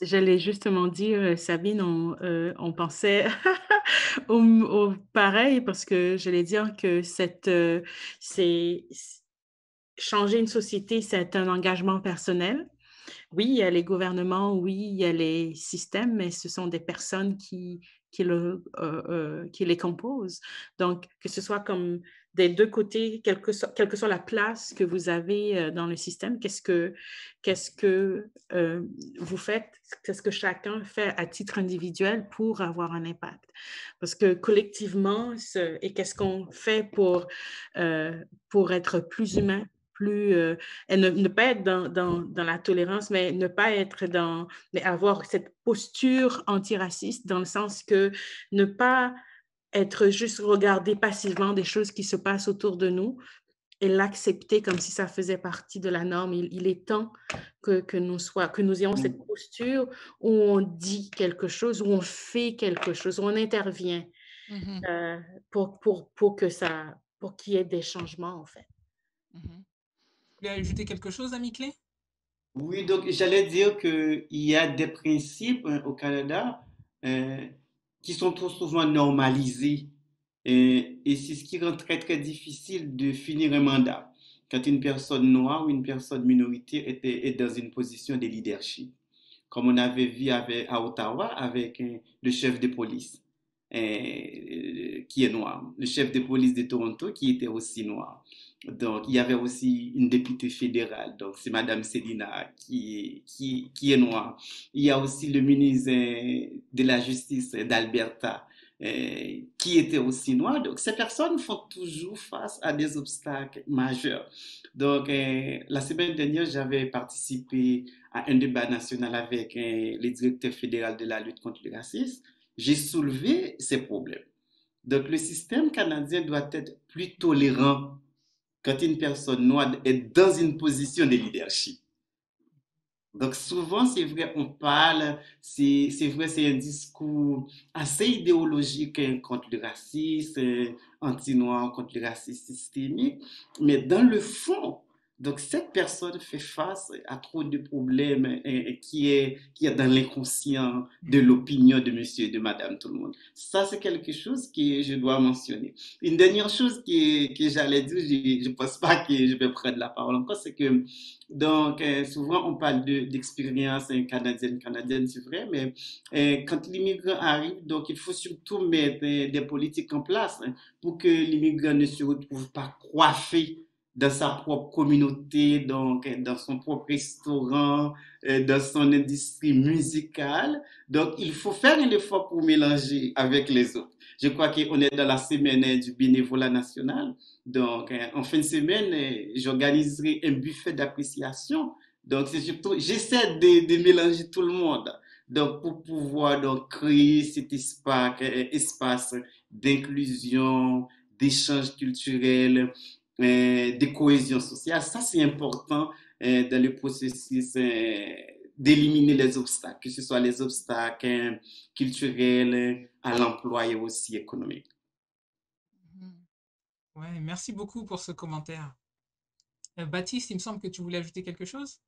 j'allais justement dire, euh, Sabine, on, euh, on pensait [laughs] au, pareil parce que j'allais dire que cette, euh, c'est changer une société, c'est un engagement personnel. Oui, il y a les gouvernements, oui, il y a les systèmes, mais ce sont des personnes qui, qui, le, qui les composent. Donc, que ce soit comme des deux côtés, quelle que, quelle que soit la place que vous avez euh, dans le système, qu'est-ce que, qu'est-ce que euh, vous faites, qu'est-ce que chacun fait à titre individuel pour avoir un impact? Parce que collectivement, et qu'est-ce qu'on fait pour, euh, pour être plus humain, plus et ne, ne, pas être dans, dans, dans, la tolérance, mais ne pas être dans, mais avoir cette posture antiraciste dans le sens que ne pas être juste regarder passivement des choses qui se passent autour de nous et l'accepter comme si ça faisait partie de la norme. Il, est temps que, que, nous soit, que nous ayons cette posture où on dit quelque chose, où on fait quelque chose, où on intervient mmh euh, pour, pour, pour, que ça, pour qu'il y ait des changements, en fait.
Mmh Vous voulez ajouter quelque chose, ami Clé?
Oui, donc j'allais dire qu'il y a des principes hein, au Canada euh, qui sont trop souvent normalisés. Et, c'est ce qui rend très, très difficile de finir un mandat quand une personne noire ou une personne minoritaire est dans une position de leadership. Comme on avait vu avec, à Ottawa avec hein, le chef de police euh, qui est noir, le chef de police de Toronto qui était aussi noir. Donc, il y avait aussi une députée fédérale, donc c'est Madame Selina qui, qui, qui est noire. Il y a aussi le ministre de la Justice d'Alberta euh, qui était aussi noir. Donc, ces personnes font toujours face à des obstacles majeurs. Donc, euh, la semaine dernière, j'avais participé à un débat national avec euh, le directeur fédéral de la lutte contre le racisme. J'ai soulevé ces problèmes. Donc, le système canadien doit être plus tolérant quand une personne noire est dans une position de leadership. Donc souvent, c'est vrai, on parle, c'est vrai, c'est un discours assez idéologique hein, contre le racisme, anti-noir, contre le racisme systémique, mais dans le fond, donc, cette personne fait face à trop de problèmes et, qui, est, qui est dans l'inconscient de l'opinion de monsieur et de madame tout le monde. Ça, c'est quelque chose que je dois mentionner. Une dernière chose que, que j'allais dire, je ne pense pas que je vais prendre la parole encore, c'est que, donc, euh, souvent, on parle d'expérience canadienne, canadienne, c'est vrai, mais euh, quand l'immigrant arrive, donc, il faut surtout mettre euh, des politiques en place hein, pour que l'immigrant ne se retrouve pas coiffé dans sa propre communauté, donc dans son propre restaurant, euh, dans son industrie musicale. Donc, il faut faire un effort pour mélanger avec les autres. Je crois qu'on est dans la semaine du bénévolat national. Donc, euh, en fin de semaine, euh, j'organiserai un buffet d'appréciation. Donc, c'est surtout, j'essaie de, de, mélanger tout le monde. Donc, pour pouvoir donc créer cet espace, espace d'inclusion, d'échange culturel, euh, de cohésion sociale. Ça, c'est important euh, dans le processus euh, d'éliminer les obstacles, que ce soit les obstacles culturels à l'emploi et aussi économiques.
Mmh. Ouais, merci beaucoup pour ce commentaire. Baptiste, il me semble que tu voulais ajouter quelque chose?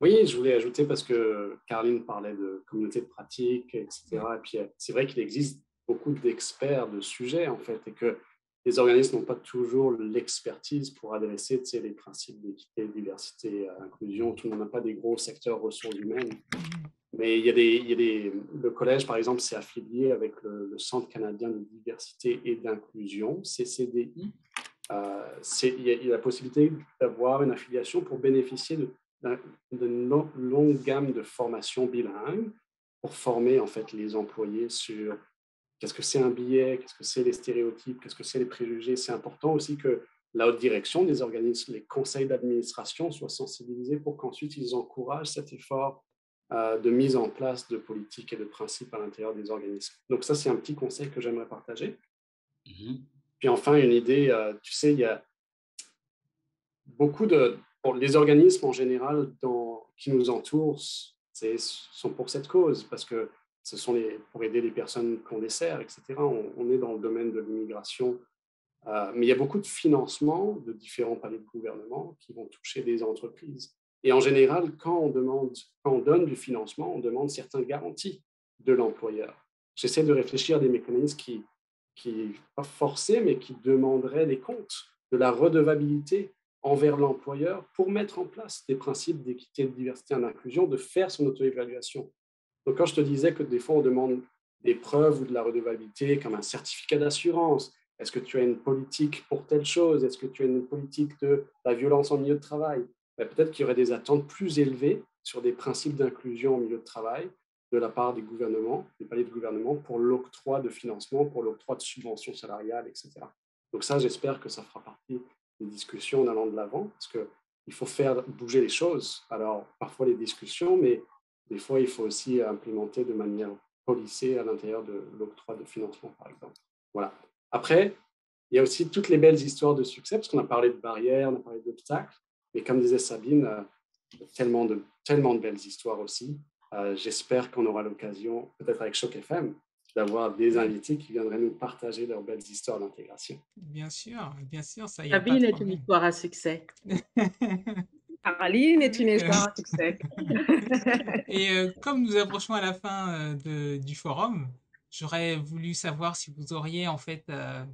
Oui, je voulais ajouter parce que Caroline parlait de communauté de pratique, etc. Et puis, c'est vrai qu'il existe beaucoup d'experts de sujets, en fait, et que les organismes n'ont pas toujours l'expertise pour adresser les principes d'équité, diversité, inclusion. Tout le monde n'a pas des gros secteurs ressources humaines. Mais il y a des, il y a des, le collège, par exemple, s'est affilié avec le, Centre canadien de diversité et d'inclusion, CCDI. Euh, il, y a, la possibilité d'avoir une affiliation pour bénéficier d'une longue gamme de formations bilingues pour former en fait les employés sur Qu'est-ce que c'est un billet Qu'est-ce que c'est les stéréotypes Qu'est-ce que c'est les préjugés C'est important aussi que la haute direction des organismes, les conseils d'administration soient sensibilisés pour qu'ensuite ils encouragent cet effort de mise en place de politiques et de principes à l'intérieur des organismes. Donc ça, c'est un petit conseil que j'aimerais partager. Mmh Puis enfin, une idée, tu sais, il y a beaucoup de... Pour les organismes en général dans, qui nous entourent sont pour cette cause, parce que ce sont pour aider les personnes qu'on dessert, etc. On, est dans le domaine de l'immigration, euh, mais il y a beaucoup de financements de différents paliers de gouvernement qui vont toucher des entreprises. Et en général, quand on, demande, quand on donne du financement, on demande certaines garanties de l'employeur. J'essaie de réfléchir à des mécanismes qui, qui, pas forcés, mais qui demanderaient les comptes de la redevabilité envers l'employeur pour mettre en place des principes d'équité, de diversité et d'inclusion, de faire son auto-évaluation. Donc, quand je te disais que des fois, on demande des preuves ou de la redevabilité, comme un certificat d'assurance, est-ce que tu as une politique pour telle chose? Est-ce que tu as une politique de la violence en milieu de travail? Ben, Peut-être qu'il y aurait des attentes plus élevées sur des principes d'inclusion au milieu de travail de la part des gouvernements, des paliers de gouvernement, pour l'octroi de financement, pour l'octroi de subventions salariales, etc. Donc ça, j'espère que ça fera partie des discussions en allant de l'avant, parce qu'il faut faire bouger les choses. Alors, parfois les discussions, mais des fois, il faut aussi implémenter de manière policée à l'intérieur de l'octroi de financement, par exemple. Voilà. Après, il y a aussi toutes les belles histoires de succès, parce qu'on a parlé de barrières, on a parlé d'obstacles, mais comme disait Sabine, euh, tellement de, tellement de belles histoires aussi. Euh, j'espère qu'on aura l'occasion, peut-être avec Choc FM, d'avoir des invités qui viendraient nous partager leurs belles histoires d'intégration.
Bien sûr, bien sûr, ça y
est. Sabine est une histoire à succès. [laughs]
Caroline est une histoire à succès.
Et euh, comme nous approchons à la fin euh, de, du forum, j'aurais voulu savoir si vous auriez en fait euh,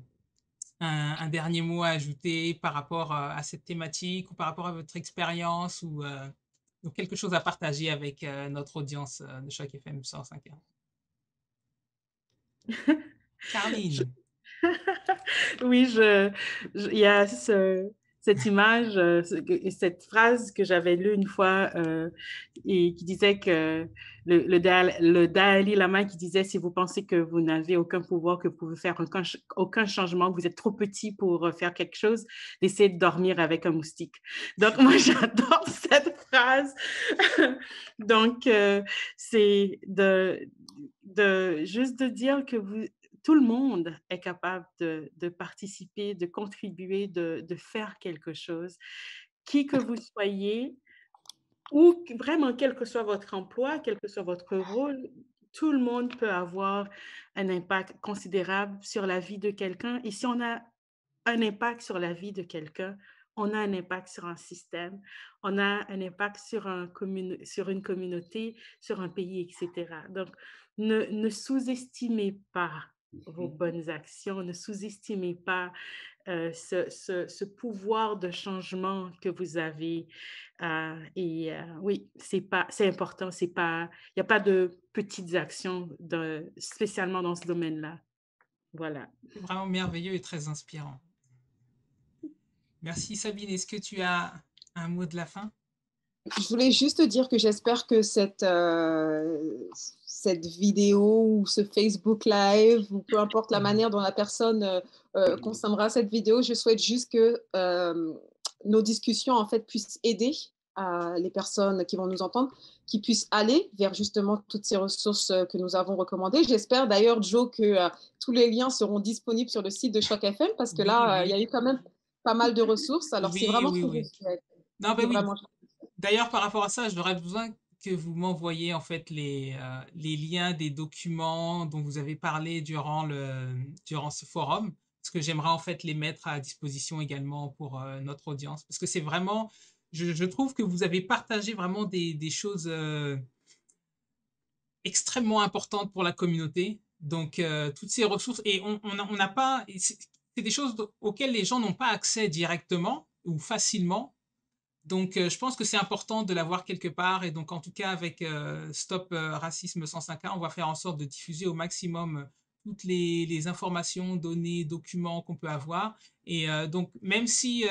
un, dernier mot à ajouter par rapport à cette thématique ou par rapport à votre expérience ou, quelque chose à partager avec notre audience de Choc FM 105. [laughs] Caroline. [laughs]
oui, je, il y a ce, cette image, euh, cette phrase que j'avais lue une fois euh, et qui disait que le, le, le, Dalai Lama qui disait si vous pensez que vous n'avez aucun pouvoir, que vous pouvez faire aucun, aucun changement, que vous êtes trop petit pour euh, faire quelque chose, d'essayer de dormir avec un moustique. Donc [laughs] moi j'adore cette phrase. [laughs] Donc c'est de, de juste de dire que vous tout le monde est capable de, participer, de contribuer, de, faire quelque chose. Qui que vous soyez, ou vraiment quel que soit votre emploi, quel que soit votre rôle, tout le monde peut avoir un impact considérable sur la vie de quelqu'un. Et si on a un impact sur la vie de quelqu'un, on a un impact sur un système, on a un impact sur, un sur une communauté, sur un pays, etc. Donc, ne, ne sous-estimez pas vos mmh bonnes actions. Ne sous-estimez pas ce, pouvoir de changement que vous avez. et oui, c'est pas, c'est important. C'est pas, il n'y a pas de petites actions, de, spécialement dans ce domaine-là. Voilà.
Vraiment merveilleux et très inspirant. Merci Sabine. Est-ce que tu as un mot de la fin?
Je voulais juste dire que j'espère que cette, cette vidéo ou ce Facebook Live ou peu importe la manière dont la personne euh, euh, consommera cette vidéo, je souhaite juste que euh, nos discussions en fait puissent aider les personnes qui vont nous entendre, qui puissent aller vers justement toutes ces ressources que nous avons recommandées. J'espère d'ailleurs, Joe, que tous les liens seront disponibles sur le site de Choc FM parce que là, il y a eu quand même pas mal de ressources. Alors, c'est vraiment oui,
D'ailleurs, par rapport à ça, j'aurais besoin que vous m'envoyez en fait les, euh, les liens des documents dont vous avez parlé durant, le, durant ce forum, parce que j'aimerais en fait les mettre à disposition également pour euh, notre audience, parce que c'est vraiment, je, trouve que vous avez partagé vraiment des, choses euh, extrêmement importantes pour la communauté. Donc, toutes ces ressources, et on n'a pas, c'est des choses auxquelles les gens n'ont pas accès directement ou facilement, donc, euh, je pense que c'est important de l'avoir quelque part. Et donc, en tout cas, avec euh, Stop euh, Racisme 105.1, on va faire en sorte de diffuser au maximum toutes les, informations, données, documents qu'on peut avoir. Et donc, même si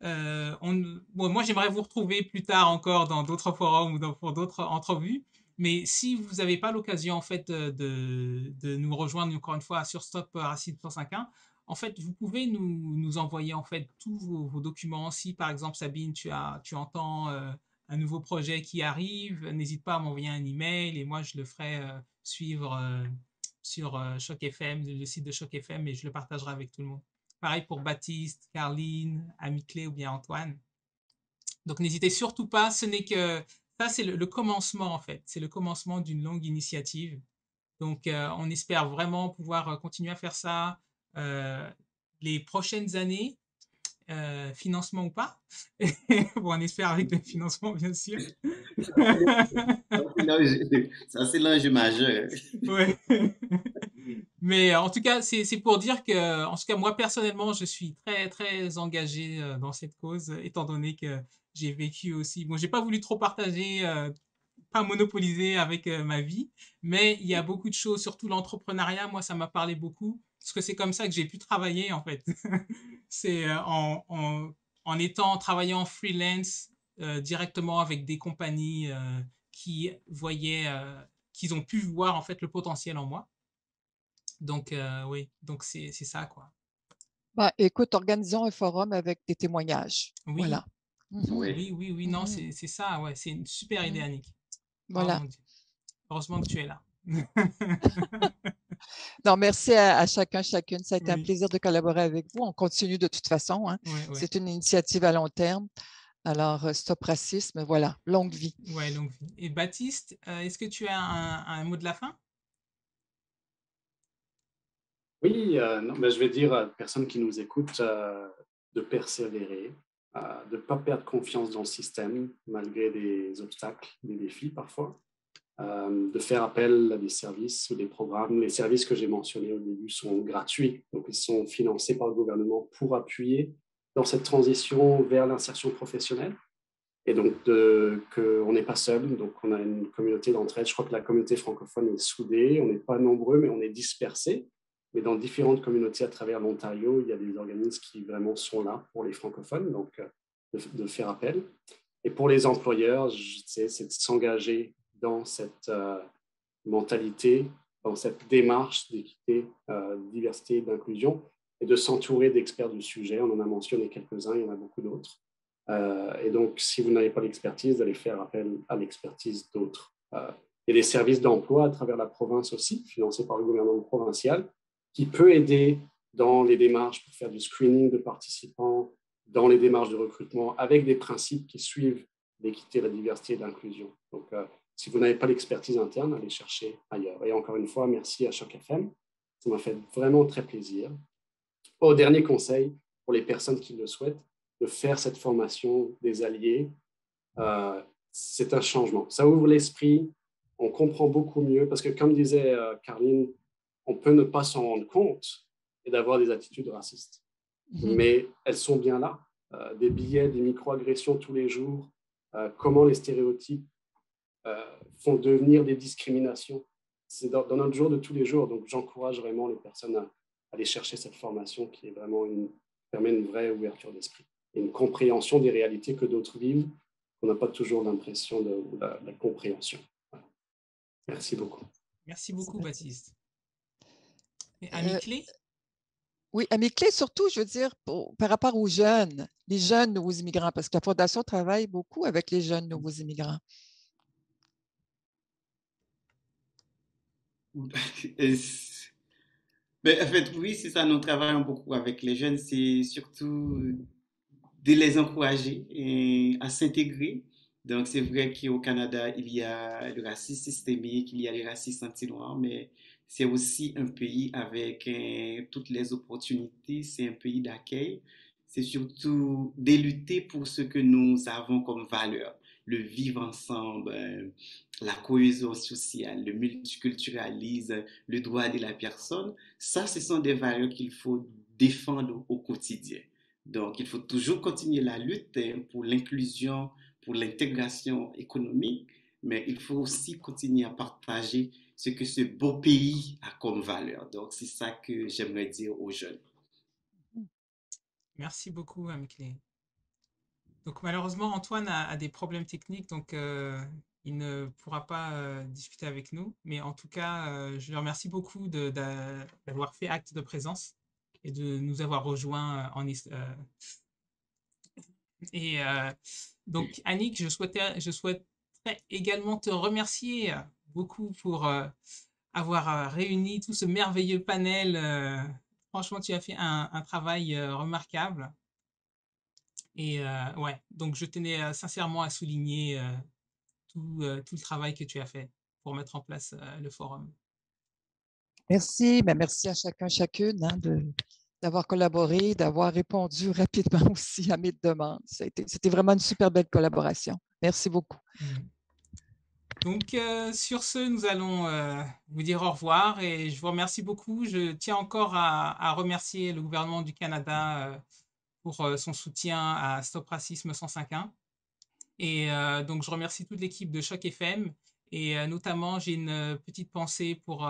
moi, j'aimerais vous retrouver plus tard encore dans d'autres forums ou pour d'autres entrevues. Mais si vous n'avez pas l'occasion, en fait, de, de, nous rejoindre encore une fois sur Stop Racisme 105.1, en fait, vous pouvez nous, envoyer en fait tous vos, documents. Si par exemple, Sabine, tu, as, tu entends euh, un nouveau projet qui arrive, n'hésite pas à m'envoyer un email et moi je le ferai suivre sur Choc FM, le site de Choc FM et je le partagerai avec tout le monde. Pareil pour Baptiste, Carline, Ami Clé ou bien Antoine. Donc n'hésitez surtout pas, ce n'est que ça c'est le, commencement en fait, c'est le commencement d'une longue initiative. Donc on espère vraiment pouvoir continuer à faire ça les prochaines années euh, financement ou pas. [laughs] bon, on espère avec le financement, bien sûr.
Ça, [laughs] c'est l'enjeu majeur.
ouais. [laughs] Mais en tout cas, c'est pour dire que, en tout cas, moi, personnellement, je suis très, très engagé euh, dans cette cause, étant donné que j'ai vécu aussi. Bon, j'ai pas voulu trop partager, euh, pas monopoliser avec ma vie, mais il y a beaucoup de choses, surtout l'entrepreneuriat. Moi, ça m'a parlé beaucoup parce que c'est comme ça que j'ai pu travailler en fait. [laughs] c'est euh, en, en, en, étant travaillant en freelance euh, directement avec des compagnies euh, qui voyaient, qu'ils ont pu voir en fait le potentiel en moi. Donc oui, donc c'est ça quoi.
Bah, écoute, organisons un forum avec des témoignages.
Oui.
Voilà.
Mmh oui, oui, oui, non, mmh c'est ça, ouais, c'est une super idée, mmh. Annick.
Voilà.
Heureusement que tu es là. [laughs]
non, merci à, chacun, chacune. Ça a été un plaisir de collaborer avec vous. On continue de toute façon. Hein. C'est une initiative à long terme. Alors, euh, stop racisme, voilà, longue vie.
Oui, longue vie. Et Baptiste, euh, est-ce que tu as un, mot de la fin?
Oui, euh, non, mais je vais dire à personne qui nous écoute de persévérer, de ne pas perdre confiance dans le système malgré des obstacles, des défis parfois. Euh, de faire appel à des services ou des programmes. Les services que j'ai mentionnés au début sont gratuits, donc ils sont financés par le gouvernement pour appuyer dans cette transition vers l'insertion professionnelle. Et donc, qu'on n'est pas seul, donc on a une communauté d'entraide. Je crois que la communauté francophone est soudée, on n'est pas nombreux, mais on est dispersés. Mais dans différentes communautés à travers l'Ontario, il y a des organismes qui vraiment sont là pour les francophones, donc euh, de, de faire appel. Et pour les employeurs, c'est de s'engager dans cette euh, mentalité, dans cette démarche d'équité, euh, diversité et d'inclusion, et de s'entourer d'experts du sujet. On en a mentionné quelques-uns, il y en a beaucoup d'autres. Euh, et donc, si vous n'avez pas l'expertise, d'aller faire appel à l'expertise d'autres. il y a des services d'emploi à travers la province aussi, financés par le gouvernement provincial, qui peut aider dans les démarches pour faire du screening de participants, dans les démarches de recrutement, avec des principes qui suivent l'équité, la diversité et l'inclusion. Donc, si vous n'avez pas l'expertise interne, allez chercher ailleurs. Et encore une fois, merci à Choc FM. Ça m'a fait vraiment très plaisir. Au dernier conseil, pour les personnes qui le souhaitent, de faire cette formation des alliés, euh, c'est un changement. Ça ouvre l'esprit, on comprend beaucoup mieux, parce que comme disait euh, Carline, on peut ne pas s'en rendre compte et d'avoir des attitudes racistes. Mhm. Mais elles sont bien là. Euh, des billets, des microagressions tous les jours, comment les stéréotypes euh, font devenir des discriminations. C'est dans, notre jour de tous les jours. Donc, j'encourage vraiment les personnes à, aller chercher cette formation qui est vraiment une, permet une vraie ouverture d'esprit et une compréhension des réalités que d'autres vivent. On n'a pas toujours l'impression de, la, compréhension. Merci beaucoup.
Merci beaucoup, Baptiste. Et ami clé euh,
Oui, ami clé surtout, je veux dire, par rapport aux jeunes, les jeunes nouveaux immigrants, parce que la Fondation travaille beaucoup avec les jeunes nouveaux immigrants. [laughs]
En fait, oui, c'est ça, nous travaillons beaucoup avec les jeunes, c'est surtout de les encourager à s'intégrer. Donc, c'est vrai qu'au Canada, il y a le racisme systémique, il y a le racisme anti-noir, mais c'est aussi un pays avec euh, toutes les opportunités, c'est un pays d'accueil. C'est surtout de lutter pour ce que nous avons comme valeur le vivre ensemble, euh, la cohésion sociale, le multiculturalisme, le droit de la personne, ça, ce sont des valeurs qu'il faut défendre au quotidien. Donc, il faut toujours continuer la lutte hein, pour l'inclusion, pour l'intégration économique, mais il faut aussi continuer à partager ce que ce beau pays a comme valeur. Donc, c'est ça que j'aimerais dire aux jeunes.
Merci beaucoup, Amiklé. Donc malheureusement, Antoine a, des problèmes techniques, donc euh, il ne pourra pas euh, discuter avec nous. Mais en tout cas, euh, je lui remercie beaucoup d'avoir fait acte de présence et de nous avoir rejoints en, Et donc, Annick, je, souhaitais, je souhaiterais également te remercier beaucoup pour avoir réuni tout ce merveilleux panel. franchement, tu as fait un, un travail remarquable. Et ouais, donc je tenais sincèrement à souligner tout, tout, le travail que tu as fait pour mettre en place le forum.
Merci, ben merci à chacun, chacune hein, d'avoir collaboré, d'avoir répondu [laughs] rapidement aussi à mes demandes. C'était vraiment une super belle collaboration. Merci beaucoup. Mmh.
Donc, sur ce, nous allons vous dire au revoir et je vous remercie beaucoup. Je tiens encore à, à remercier le gouvernement du Canada pour son soutien à Stop Racisme 105.1. Et donc, je remercie toute l'équipe de Choc FM. Et notamment, j'ai une petite pensée pour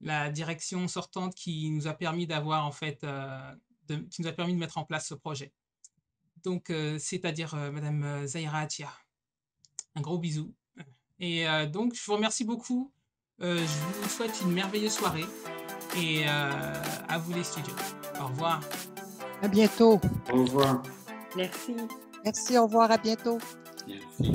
la direction sortante qui nous a permis d'avoir, en fait, de, qui nous a permis de mettre en place ce projet. Donc, c'est-à-dire Madame Zaira Atia. Un gros bisou. Et donc, je vous remercie beaucoup. je vous souhaite une merveilleuse soirée. Et à vous les studios. Au revoir.
À bientôt.
Au revoir.
Merci.
Merci, au revoir, à bientôt.
Merci.